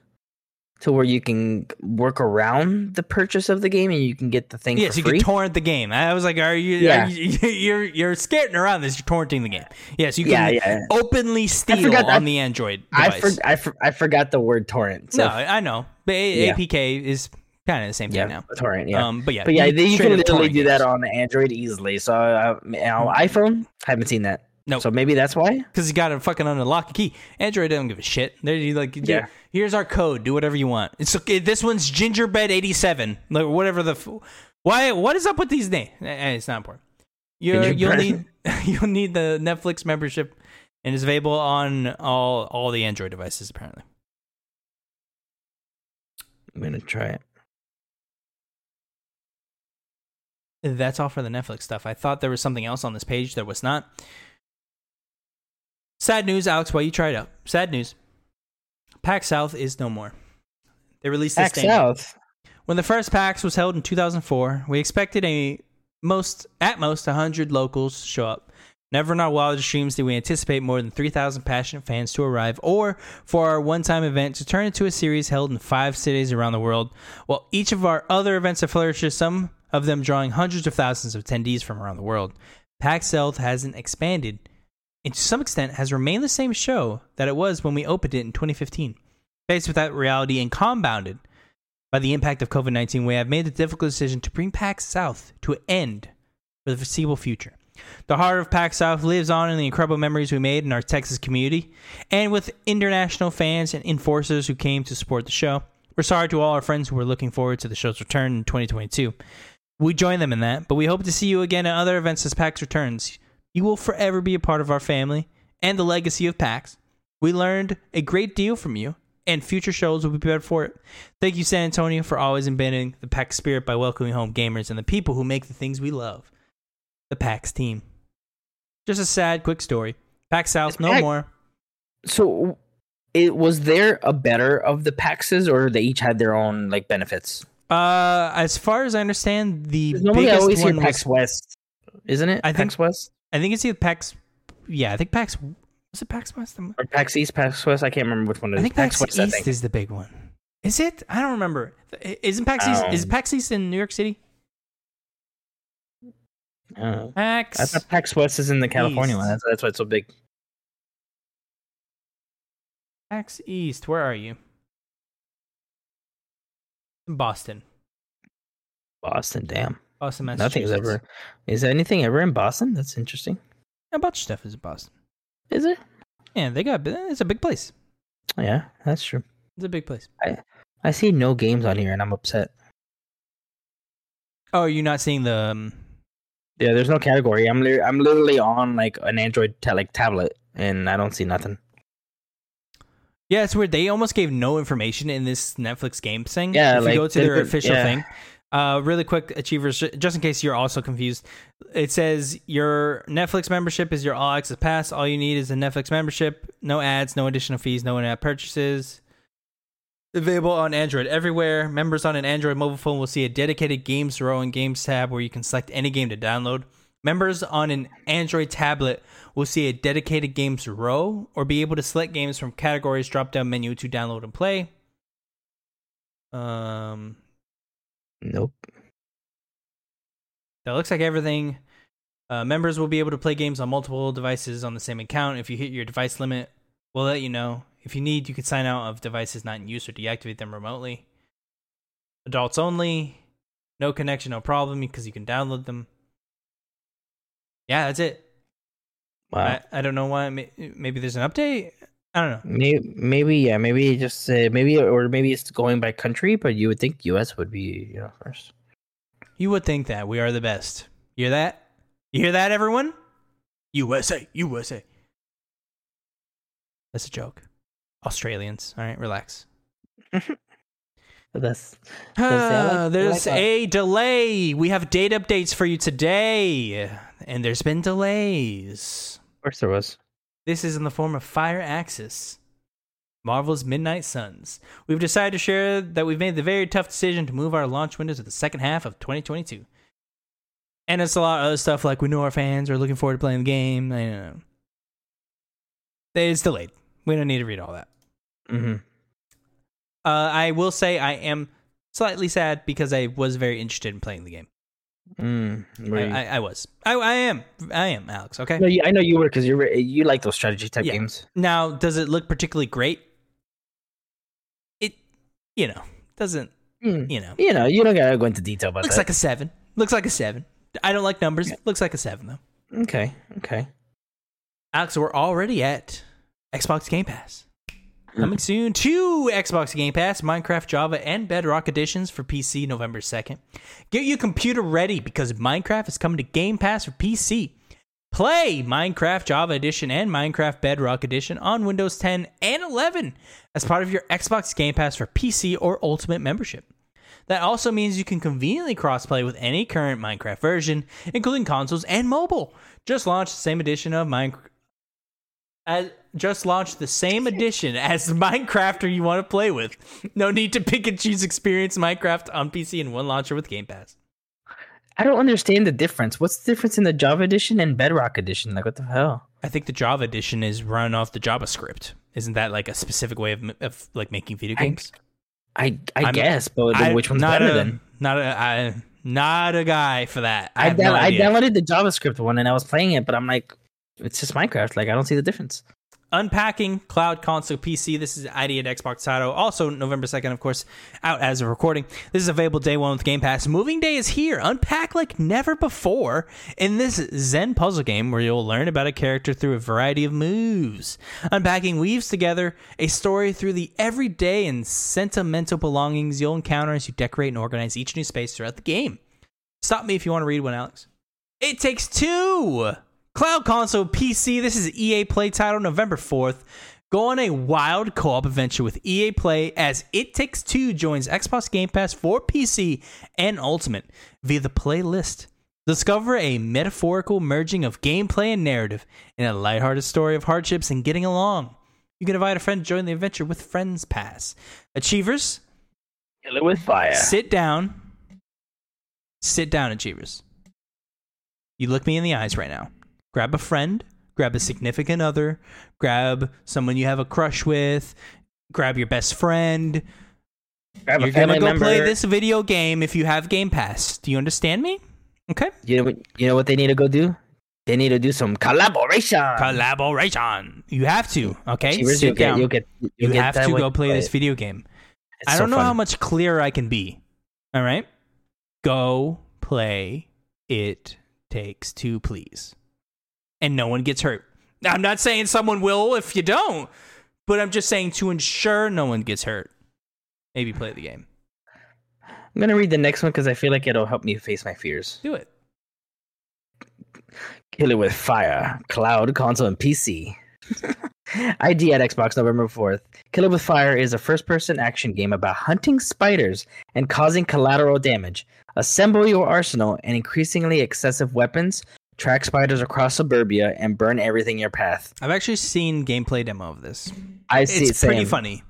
To where you can work around the purchase of the game and you can get the thing Yes, for you free. can torrent the game. I was like, are you, Yeah. are you you're you're skirting around this, you're torrenting the game. Yes, you can yeah. openly steal forgot on the Android I device. for, I, for, I forgot the word torrent. So no, I know. But A- Yeah. APK is kind of the same yeah, thing now. torrent. Yeah. Um, but yeah, But yeah, you, straight can literally do that on Android easily. So uh, on iPhone, haven't seen that. Nope. So maybe that's why. because he got to fucking unlock a key. Android doesn't give a shit. They're you like, yeah. Yeah. here's our code. Do whatever you want. It's okay. This one's gingerbread eighty seven. Like whatever the. f- Why? What is up with these names? Eh, eh, It's not important. You you'll need you'll need the Netflix membership, and it's available on all all the Android devices apparently. I'm gonna try it. That's all for the Netflix stuff. I thought there was something else on this page. There was not. Sad news, Alex. While you tried out, sad news. PAX South is no more. They released this statement. south. When the first PAX was held in 2004, we expected a most at most 100 locals to show up. Never in our wildest dreams did we anticipate more than 3,000 passionate fans to arrive, or for our one-time event to turn into a series held in five cities around the world. While each of our other events have flourished, some of them drawing hundreds of thousands of attendees from around the world, PAX South hasn't expanded, and to some extent has remained the same show that it was when we opened it in 2015. Faced with that reality and compounded by the impact of COVID 19, we have made the difficult decision to bring PAX South to an end for the foreseeable future. The heart of PAX South lives on in the incredible memories we made in our Texas community and with international fans and enforcers who came to support the show. We're sorry to all our friends who were looking forward to the show's return in 2022. We join them in that, but we hope to see you again at other events as PAX returns. You will forever be a part of our family and the legacy of PAX. We learned a great deal from you, and future shows will be better for it. Thank you, San Antonio, for always embedding the PAX spirit by welcoming home gamers and the people who make the things we love. The PAX team. Just a sad, quick story. PAX South, no PAX- more. So, it was there a better of the PAXs, or they each had their own like benefits? Uh, as far as I understand, the Normally, I biggest always hear PAX was, West, isn't it? I think- PAX West I think it's either PAX. Yeah, I think PAX. Was it PAX West? or PAX East, PAX West. I can't remember which one it I think PAX, West. East think. is the big one. Is it? I don't remember. Isn't PAX East? Is Um, PAX East in New York City? PAX. I thought PAX West is in the California East. one. That's, that's why it's so big. PAX East. Where are you? In Boston. Boston, damn. Boston, Massachusetts. Nothing's ever. Is there anything ever in Boston? That's interesting. A bunch of stuff is in Boston. Is it? Yeah, they got. It's a big place. Yeah, that's true. It's a big place. I I see no games on here, and I'm upset. Oh, you're you not seeing the? Um, Yeah, there's no category. I'm li- I'm literally on like an Android ta- like tablet, and I don't see nothing. yeah, it's weird. They almost gave no information in this Netflix game thing. Yeah, if like, you go to their official yeah. thing. Uh, really quick, achievers, just in case you're also confused. It says your Netflix membership is your all access pass. All you need is a Netflix membership. No ads, no additional fees, no in-app purchases. Available on Android everywhere. Members on an Android mobile phone will see a dedicated Games Row and Games tab where you can select any game to download. Members on an Android tablet will see a dedicated Games Row or be able to select games from categories drop down menu to download and play. Um, Nope. that looks like everything. Uh, members will be able to play games on multiple devices on the same account. If you hit your device limit, we'll let you know. If you need, you can sign out of devices not in use or deactivate them remotely. Adults only. No connection, no problem because you can download them. Yeah, that's it. Wow. I, I don't know why. Maybe there's an update. I don't know. Maybe, maybe, yeah, maybe just uh, maybe, or maybe it's going by country, but you would think U.S. would be, you know, first. You would think that we are the best. You hear that? You hear that, everyone? USA, USA. That's a joke. Australians. All right, relax. That's Does that like- Ah, I there's like a delay. We have date updates for you today, and there's been delays. of course there was. This is in the form of Firaxis, Marvel's Midnight Suns. We've decided to share that we've made the very tough decision to move our launch window to the second half of 2022. And it's a lot of other stuff like we know our fans are looking forward to playing the game. I know. It's delayed. We don't need to read all that. Mm-hmm. Uh, I will say I am slightly sad because I was very interested in playing the game. Mm, I, I, I was. I, I am. I am, Alex. Okay. no, you, I know you were because you are you like those strategy type Yeah. games. Now, does it look particularly great? It, you know, doesn't. Mm. You know, You know, you don't gotta go into detail about it. looks that. like a seven. Looks like a seven. I don't like numbers. Looks like a seven though. okay, okay. Alex, we're already at Xbox Game Pass. Coming soon to Xbox Game Pass, Minecraft Java and Bedrock editions for PC November 2nd. Get your computer ready because Minecraft is coming to Game Pass for PC. Play Minecraft Java Edition and Minecraft Bedrock Edition on Windows 10 and 11 as part of your Xbox Game Pass for PC or Ultimate membership. That also means you can conveniently crossplay with any current Minecraft version, including consoles and mobile. Just launch the same edition of Minecraft. As, just launched the same edition as Minecrafter you want to play with. No need to pick and choose experience Minecraft on PC in one launcher with Game Pass. I don't understand the difference. What's the difference in the Java edition and Bedrock edition? Like, what the hell? I think the Java edition is run off the JavaScript. Isn't that like a specific way of, of like making video games? I I I'm- guess, but I- which one's not better a, then? Not a, I, not a guy for that. I, I, down- no I downloaded the JavaScript one and I was playing it, but I'm like, it's just Minecraft. Like, I don't see the difference. Unpacking Cloud Console PC. This is ID at Xbox title. Also, November 2nd, of course, out as of recording. This is available day one with Game Pass. Moving Day is here. Unpack like never before in this Zen puzzle game where you'll learn about a character through a variety of moves. Unpacking weaves together a story through the everyday and sentimental belongings you'll encounter as you decorate and organize each new space throughout the game. Stop me if you want to read one, Alex. It Takes Two! Cloud Console PC. This is EA Play title November 4th. Go on a wild co op adventure with EA Play as It Takes Two joins Xbox Game Pass for PC and Ultimate via the playlist. Discover a metaphorical merging of gameplay and narrative in a lighthearted story of hardships and getting along. You can invite a friend to join the adventure with Friends Pass. Achievers, Kill it with fire. sit down. Sit down, Achievers. You look me in the eyes right now. Grab a friend, grab a significant other, grab someone you have a crush with, grab your best friend. Grab a You're gonna go member. play this video game if you have Game Pass. Do you understand me? Okay. You know, what, you know what they need to go do? They need to do some collaboration. Collaboration. You have to. Okay. Achievers, Sit you'll get, down. you'll get, you'll you get have to go you play this video game. It's I don't know fun. how much clearer I can be. All right. Go play It Takes Two, please. And no one gets hurt. I'm not saying someone will if you don't, but I'm just saying to ensure no one gets hurt. Maybe play the game. I'm gonna read the next one because I feel like it'll help me face my fears. Do it. Kill it with fire, cloud, console, and PC. ID at Xbox November 4th. Kill It With Fire is a first person action game about hunting spiders and causing collateral damage. Assemble your arsenal and increasingly excessive weapons, track spiders across suburbia, and burn everything in your path. I've actually seen gameplay demo of this. I see It's it pretty funny.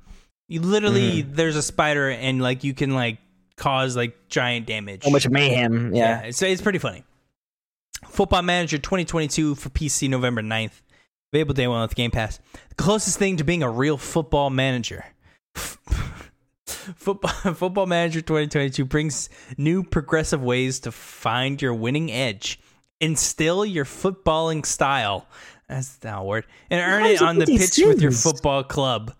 You literally hmm. there's a spider and like you can like cause like giant damage. So much mayhem. Yeah, Yeah. it's it's pretty funny. Football Manager 2022 for PC November 9th. Available day one with Game Pass. The closest thing to being a real football manager. Football, football Manager 2022 brings new progressive ways to find your winning edge, instill your footballing style. That's not a word. And earn Why it is it on the with these pitch with your football club.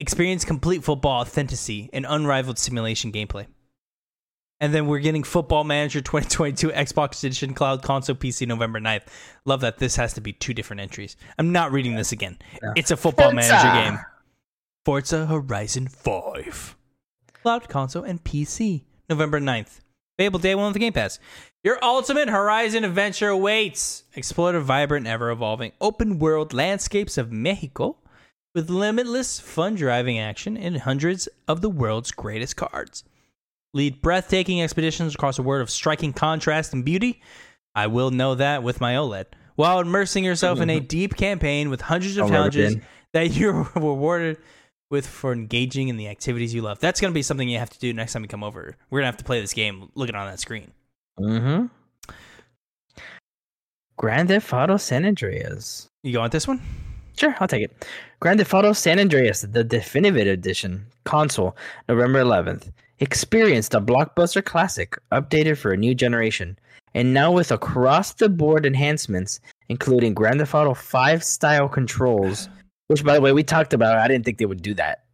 Experience complete football authenticity and unrivaled simulation gameplay. And then we're getting Football Manager 2022 Xbox Edition Cloud Console PC November 9th. Love that this has to be two different entries. I'm not reading this again. Yeah. It's a Football Forza. Manager game. Forza Horizon 5. Cloud Console and PC November 9th. Available day one with the Game Pass. Your ultimate Horizon adventure awaits. Explore the vibrant, ever evolving open world landscapes of Mexico with limitless fun driving action and hundreds of the world's greatest cards. Lead breathtaking expeditions across a world of striking contrast and beauty. I will know that with my OLED. While immersing yourself in a mm-hmm. deep campaign with hundreds of I'll challenges that you're rewarded with for engaging in the activities you love. That's going to be something you have to do next time you come over. We're going to have to play this game looking on that screen. Mm-hmm. Grand Theft Auto San Andreas. You go with this one? Sure, I'll take it. Grand Theft Auto San Andreas, the definitive edition, console, November 11th. Experienced a blockbuster classic, updated for a new generation, and now with across the board enhancements, including Grand Theft Auto 5 style controls, which, by the way, we talked about. I didn't think they would do that.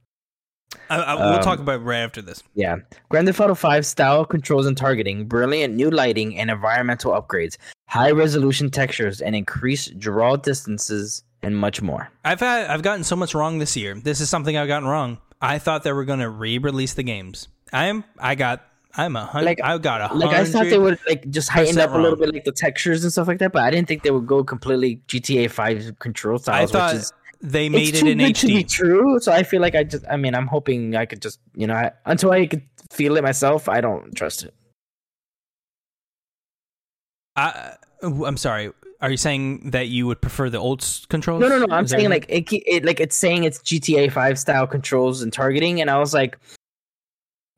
I, I, we'll Um, talk about it right after this. Yeah. Grand Theft Auto 5 style controls and targeting, brilliant new lighting and environmental upgrades, high resolution textures, and increased draw distances, and much more. I've had I've gotten so much wrong this year. This is something I've gotten wrong. I thought they were going to re-release the games. I am. I got. I'm a hundred. Like- I got a hundred. Like I thought they would like just heighten up a little wrong. bit like the textures and stuff like that, but I didn't think they would go completely GTA 5 control I thought which is, they made it in good to be HD. true. So I feel like I just, I mean, I'm hoping I could just, you know, I, until I could feel it myself, I don't trust it. I, uh, I'm sorry. Are you saying that you would prefer the old controls? No, no, no. I'm Is saying like it, it, like it's saying it's GTA 5 style controls and targeting, and I was like,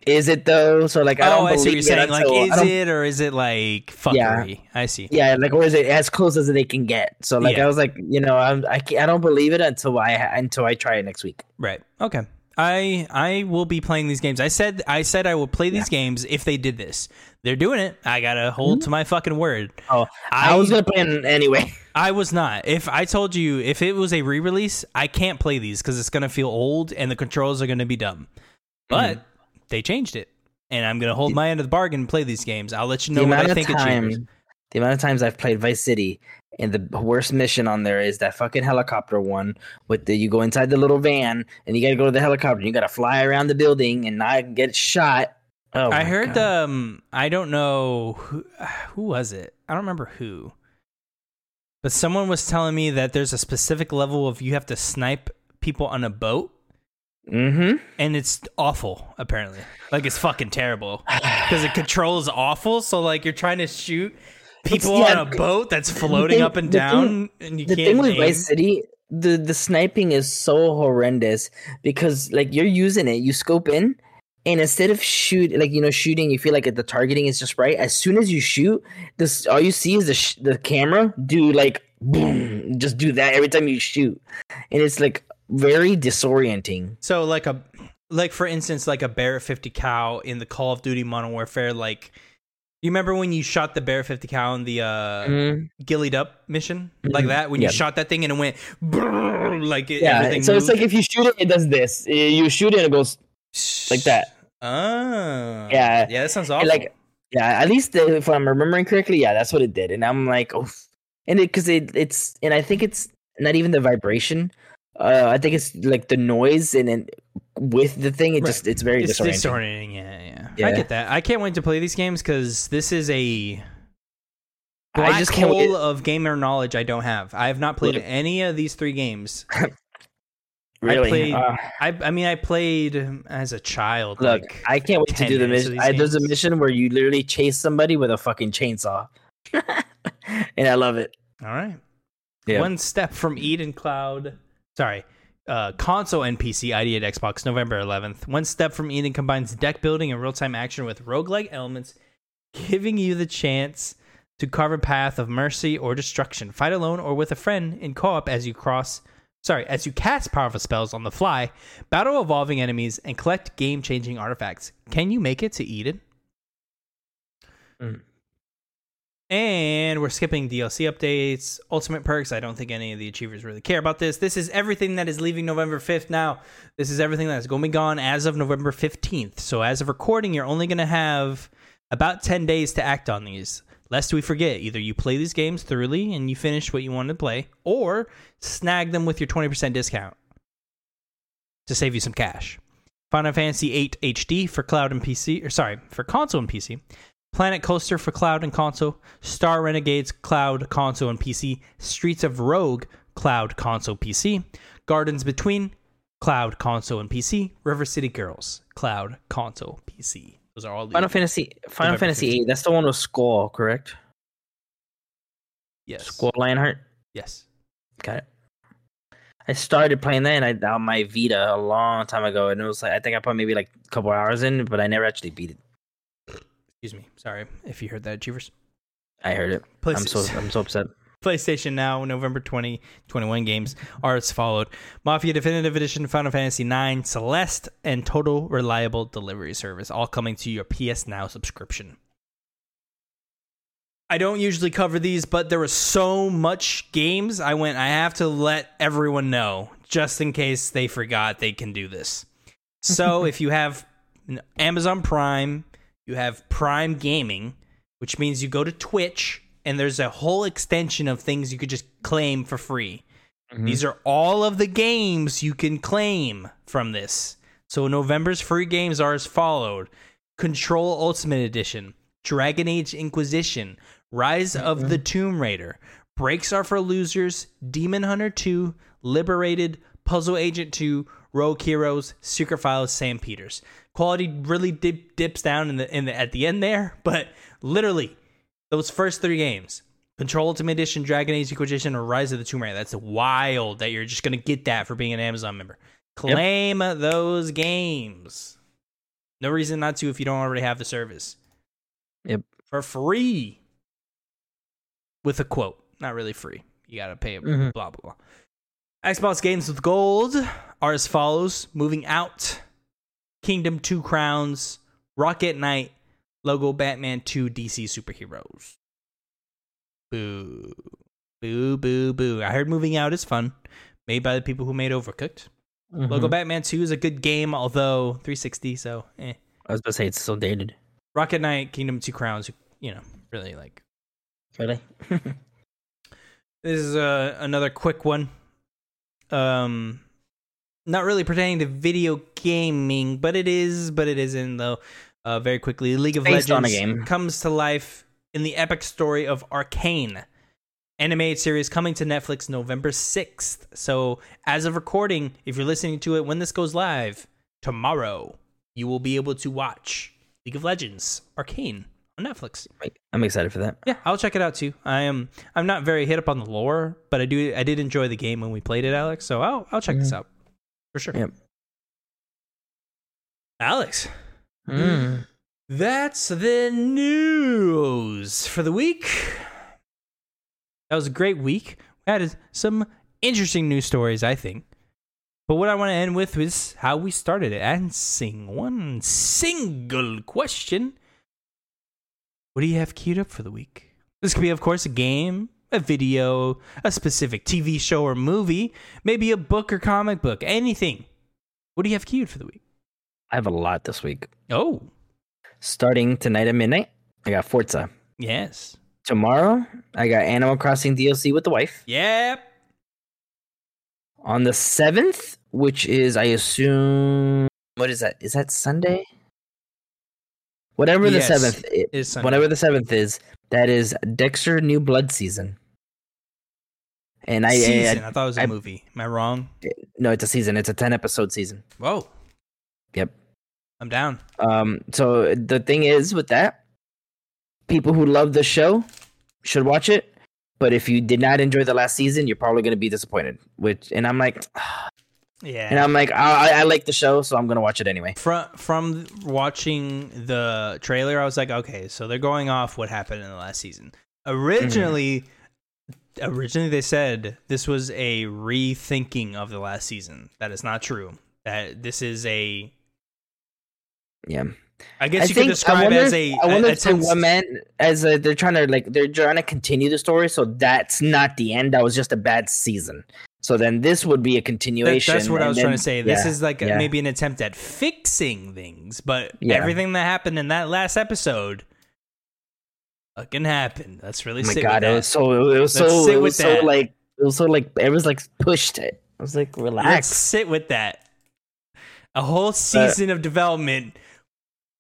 is it though? So like, I oh, don't I see what believe you're saying. Like, is it or is it like fuckery? Yeah. I see. Yeah, like, or is it as close as they can get? So like, Yeah. I was like, you know, I'm, I I don't believe it until I until I try it next week. Right. Okay. I I will be playing these games. I said I said I would play these games if they did this. They're doing it. I gotta hold to my fucking word. Oh, I, I- was gonna play it anyway. I was not. If I told you if it was a re-release, I can't play these because it's gonna feel old and the controls are gonna be dumb. But Mm-hmm. They changed it, and I'm gonna hold my end of the bargain and play these games. I'll let you know the what amount I of think of time, the amount of times I've played Vice City, and the worst mission on there is that fucking helicopter one with the you go inside the little van and you gotta go to the helicopter. and You gotta fly around the building and not get shot. Oh, I heard God. um I don't know who who was it? I don't remember who. But someone was telling me that there's a specific level of you have to snipe people on a boat Mm-hmm. and it's awful apparently. Like it's fucking terrible cuz the control is awful so like you're trying to shoot people yeah, on a boat that's floating thing- up and the down and you the can't thing with aim. Vice City, the the sniping is so horrendous because like you're using it, you scope in, and instead of shoot like you know shooting, you feel like the targeting is just right. As soon as you shoot, this all you see is the sh- the camera do like boom, just do that every time you shoot, and it's like very disorienting. So like a like for instance like a Barrett 50 cal in the Call of Duty Modern Warfare like you remember when you shot the Barrett 50 cal in the uh Mhm. ghillied up mission like Mhm. that when Yeah. you shot that thing and it went like it, Yeah, everything so it's like if you shoot it, it does this. Uh, You shoot it, it goes Like that. Oh. Yeah. Yeah, that sounds awful. like yeah, at least uh, if I'm remembering correctly, yeah, that's what it did. And I'm like, oh, and it because it it's and I think it's not even the vibration. Uh, I think it's like the noise and then with the thing, it Right. just it's very it's disorienting. disorienting. Yeah, yeah, I get that. I can't wait to play these games because this is a black I just can't hole wait. of gamer knowledge I don't have. I have not played Look. any of these three games. Really, played- uh, I, I mean, I played as a child. look, like, I can't wait to do the mission. I, there's a mission where you literally chase somebody with a fucking chainsaw, and I love it. all right. Yeah. One step from Eden Cloud. Sorry. Uh, console NPC ID at Xbox November 11th. One Step from Eden combines deck building and real time action with roguelike elements, giving you the chance to carve a path of mercy or destruction. Fight alone or with a friend in co op as you cross. Sorry, as you cast powerful spells on the fly, battle evolving enemies, and collect game changing artifacts. Can you make it to Eden? Mm. And we're skipping DLC updates, ultimate perks. I don't think any of the achievers really care about this. This is everything that is leaving November 5th now. This is everything that is going to be gone as of November 15th. So, as of recording, you're only going to have about 10 days to act on these. Lest we forget, either you play these games thoroughly and you finish what you wanted to play, or snag them with your 20% discount to save you some cash. Final Fantasy 8 HD for cloud and PC, or sorry, for console and PC. Planet Coaster for cloud and console, Star Renegades cloud, console, and PC, Streets of Rogue cloud, console, PC, Gardens Between cloud, console, and PC, River City Girls cloud, console, PC. Those are all the Final Fantasy, Final Fantasy 15th. eight. That's the one with Squall, correct? yes, Squall Leonhart. yes. Got it. I started playing that and I on my Vita a long time ago, and it was like I think I put maybe like a couple hours in, but I never actually beat it. Excuse me. Sorry if you heard that, Achievers. I heard it. I'm so I'm so upset. PlayStation Now, November 2021 games are as followed Mafia Definitive Edition, Final Fantasy IX, Celeste, and Total Reliable Delivery Service, all coming to your PS Now subscription. I don't usually cover these, but there was so much games. I went, I have to let everyone know just in case they forgot they can do this. So if you have Amazon Prime, you have Prime Gaming, which means you go to Twitch and there's a whole extension of things you could just claim for free. Mhm. These are all of the games you can claim from this. So November's free games are as followed: Control Ultimate Edition, Dragon Age Inquisition, Rise of the Tomb Raider, Brakes Are for Losers, Demon Hunter 2, Liberated, Puzzle Agent 2, Rogue Heroes, Secret Files, Sam Peters. Quality really dip, dips down in the in the at the end there, but literally those first three games Control Ultimate Edition, Dragon Age Inquisition, or Rise of the Tomb Raider. That's wild that you're just going to get that for being an Amazon member. Claim those games. No reason not to if you don't already have the service. Yep. For free. With a quote. Not really free. You got to pay Mhm. blah, blah, blah. Xbox games with gold are as follows Moving Out, Kingdom Two Crowns, Rocket Knight, Lego Batman 2 DC Superheroes. Boo. Boo, boo, boo. I heard Moving Out is fun. Made by the people who made Overcooked. Lego Mhm. Batman 2 is a good game, although 360, so eh. I was gonna say it's still dated. Rocket Knight, Kingdom Two Crowns, you know, really like. Really? This is uh, another quick one. Um, not really pertaining to video gaming, but it is, but it isn't though. Uh, very quickly, League of Based on a Legends game. comes to life in the epic story of Arcane, animated series coming to Netflix November sixth. So, as of recording, if you're listening to it when this goes live tomorrow, you will be able to watch League of Legends Arcane on Netflix. I'm excited for that. Yeah, I'll check it out too. I am I'm not very hit up on the lore, but I do I did enjoy the game when we played it, Alex. So I'll I'll check this out for sure. Yep. Alex, Mm. that's the news for the week. That was a great week. We had some interesting news stories, I think. But what I want to end with is how we started it, answering one single question. What do you have queued up for the week? This could be, of course, a game, a video, a specific TV show or movie, maybe a book or comic book, anything. What do you have queued for the week? I have a lot this week. Oh, Starting tonight at midnight, I got Forza. yes. Tomorrow, I got Animal Crossing DLC with the wife. Yep. On the seventh, which is I assume what is that? Is that Sunday? Whatever the Yes, seventh, i- Is whatever the seventh is, that is Dexter New Blood season. And I, I- season. I, thought it was a I- movie. Am I wrong? no, it's a season. It's a ten episode season. Whoa. Yep. I'm down. Um, so the thing is with that, people who love the show should watch it. But if you did not enjoy the last season, you're probably going to be disappointed. Which, and I'm like, Yeah. and I'm like, I, I- like the show, so I'm going to watch it anyway. from from watching the trailer, I was like, okay, so they're going off what happened in the last season. Originally, originally they said this was a rethinking of the last season. That is not true. That this is a, Yeah, I guess I you could describe wonder, as a. I wonder a- if attempt- one man as a, they're trying to like they're trying to continue the story, so that's not the end. That was just a bad season. So then this would be a continuation. that- that's what I was then- trying to say. This yeah, is like yeah. maybe an attempt at fixing things, but Yeah. everything that happened in that last episode fucking happened. Let's really Oh my sit god, it was so it was Let's so it was so that. like it was so like it was like pushed. It. I was like, Let's relax. sit with that. A whole season of development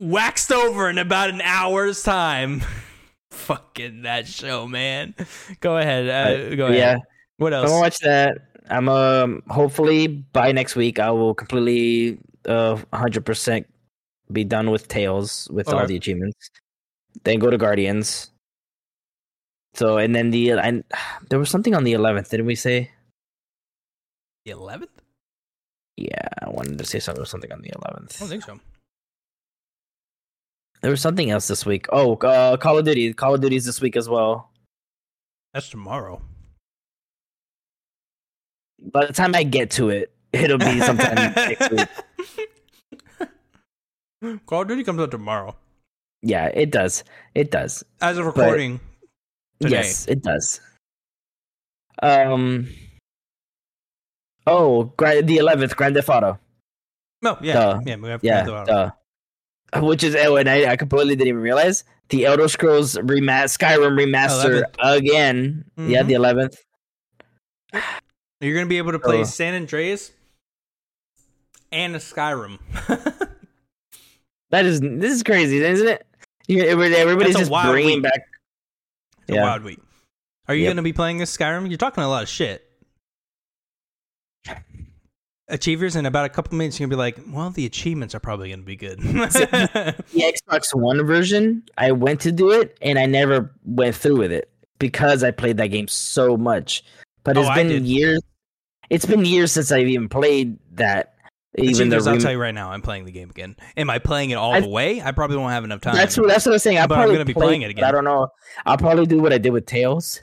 waxed over in about an hour's time. Fucking that show, man. Go ahead. Uh, go ahead. Yeah, What else? gonna watch that. I'm um hopefully by next week I will completely uh 100 percent be done with Tales with all the achievements. Then go to Guardians. So and then the and there was something on the 11th, didn't we say? The eleventh? Yeah, I wanted to say something. Something on the 11th. I don't think so. There was something else this week. Oh, uh, Call of Duty. Call of Duty's this week as well. That's tomorrow. By the time I get to it, it'll be sometime next week. Call of Duty comes out tomorrow. Yeah, it does. It does. As of recording today. Yes, it does. Um. Oh, the eleventh Grand Theft Auto. No, yeah. Duh. Yeah, we have Yeah, Grand Theft Auto. duh. Which is oh, and I, I completely didn't even realize the Elder Scrolls remas- Skyrim remaster 11th. again. Yeah, Mhm. the eleventh. You're gonna be able to play Oh. San Andreas and a Skyrim. That is this is crazy, isn't it? Everybody's just wild bringing week. back. It's a Yeah. wild week. Are you Yep. gonna be playing this Skyrim? You're talking a lot of shit. Achievers in about a couple minutes, you're gonna be like, "Well, the achievements are probably gonna be good." The Xbox One version, I went to do it and I never went through with it because I played that game so much. But Oh, it's been years. It's been years since I've even played that. Even the I'll tell you right now, I'm playing the game again. Am I playing it all I've- the way? I probably won't have enough time. That's what that's what I'm saying. But I'm probably gonna be play playing it again. I don't know. I'll probably do what I did with Tales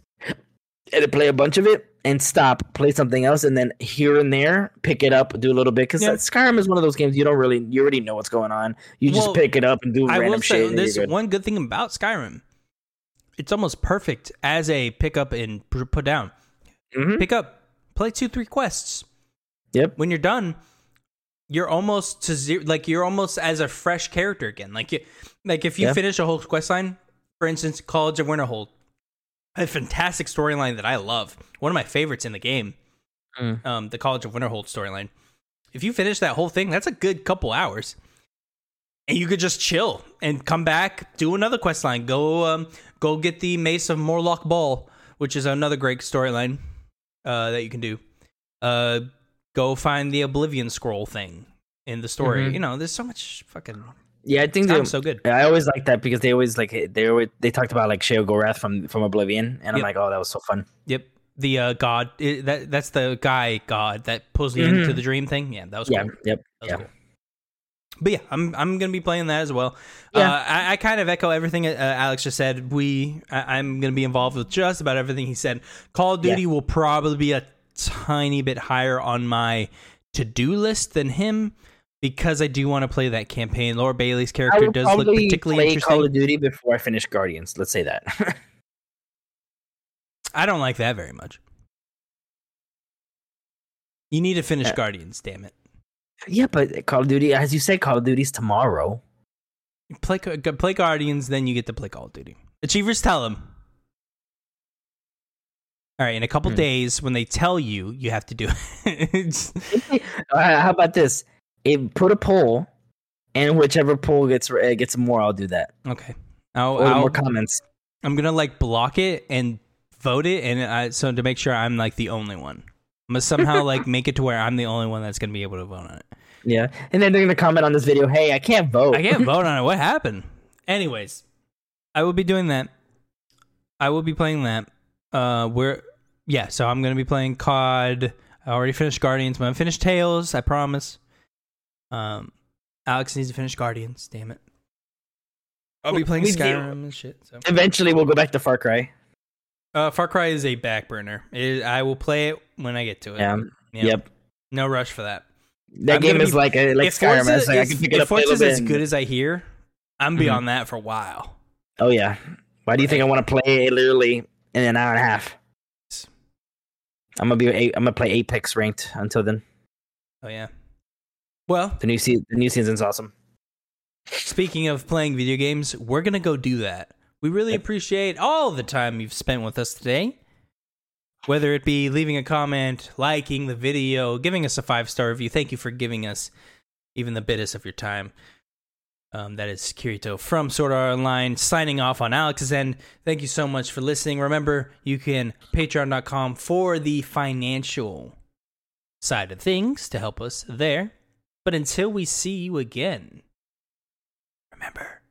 and play a bunch of it and stop, play something else, and then here and there pick it up, do a little bit. Because Yeah. Skyrim is one of those games you don't really, you already know what's going on. You just Well, pick it up and do I random shit. this good. one good thing about Skyrim. It's almost perfect as a pick up and put down. Mhm. Pick up, play two, three quests. Yep. When you're done, you're almost to zero. Like you're almost as a fresh character again. Like you, like if you Yeah. finish a whole quest line, for instance, College of Winterhold, a fantastic storyline that I love. One of my favorites in the game. Mm. Um, the College of Winterhold storyline. If you finish that whole thing, that's a good couple hours. And you could just chill and come back, do another quest line. Go um go get the Mace of Molag Bal, which is another great storyline uh that you can do. Uh go find the Oblivion scroll thing in the story. Mhm. You know, there's so much fucking Yeah, I think time's they, so good. I always like that because they always like they always, they talked about like Sheogorath from from Oblivion, and I'm Yep. like, oh, that was so fun. Yep. The uh god i that that's the guy god that pulls you Mhm. into the dream thing. Yeah, that was Yeah, cool. yep, That was yeah. cool. But yeah, I'm I'm gonna be playing that as well. Yeah. Uh, I, I kind of echo everything uh, Alex just said. We I, I'm gonna be involved with just about everything he said. Call of Yeah. Duty will probably be a tiny bit higher on my to do list than him because I do want to play that campaign. Laura Bailey's character does look particularly play interesting. Call of Duty before I finish Guardians. Let's say that. I don't like that very much. You need to finish Yeah. Guardians, damn it. Yeah, but Call of Duty, as you said, Call of Duty's tomorrow. Play play Guardians, then you get to play Call of Duty. Achievers tell them. All right, in a couple Hmm. days, when they tell you, you have to do it. How about this? It, put a poll, and whichever poll gets uh, gets more, I'll do that. okay, I'll, I'll, more comments. I'm gonna like block it and vote it, and I, so to make sure I'm like the only one, I'm gonna somehow like make it to where I'm the only one that's gonna be able to vote on it. Yeah, and then they're gonna comment on this video. Hey, I can't vote. I can't vote on it. What happened? Anyways, I will be doing that. I will be playing that. Uh, we're yeah. So I'm gonna be playing COD. I already finished Guardians. I'm gonna Tales. I promise. Um, Alex needs to finish Guardians. Damn it. I'll be playing We do. Skyrim and shit. So. Eventually, we'll go back to Far Cry. Uh, Far Cry is a back burner. It, I will play it when I get to it. Yeah. Yeah. Yep. No rush for that. That I'm game gonna is be- like a, like Skyrim. Forza like I is- can pick it up a little Forza's as good as I hear, I'm Mhm. beyond that for a while. oh yeah. Why do you think I want to play it literally in an hour and a half? I'm gonna be. i I'm gonna play Apex ranked until then. Oh yeah. Well, The new se- the new season's awesome. Speaking of playing video games, we're going to go do that. We really appreciate all the time you've spent with us today. Whether it be leaving a comment, liking the video, giving us a five star review. Thank you for giving us even the bittest of your time. Um, that is Kirito from Sword Art Online signing off on Alex's end. Thank you so much for listening. Remember, you can patreon.com for the financial side of things to help us there. But until we see you again, remember,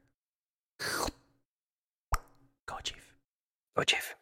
Chief.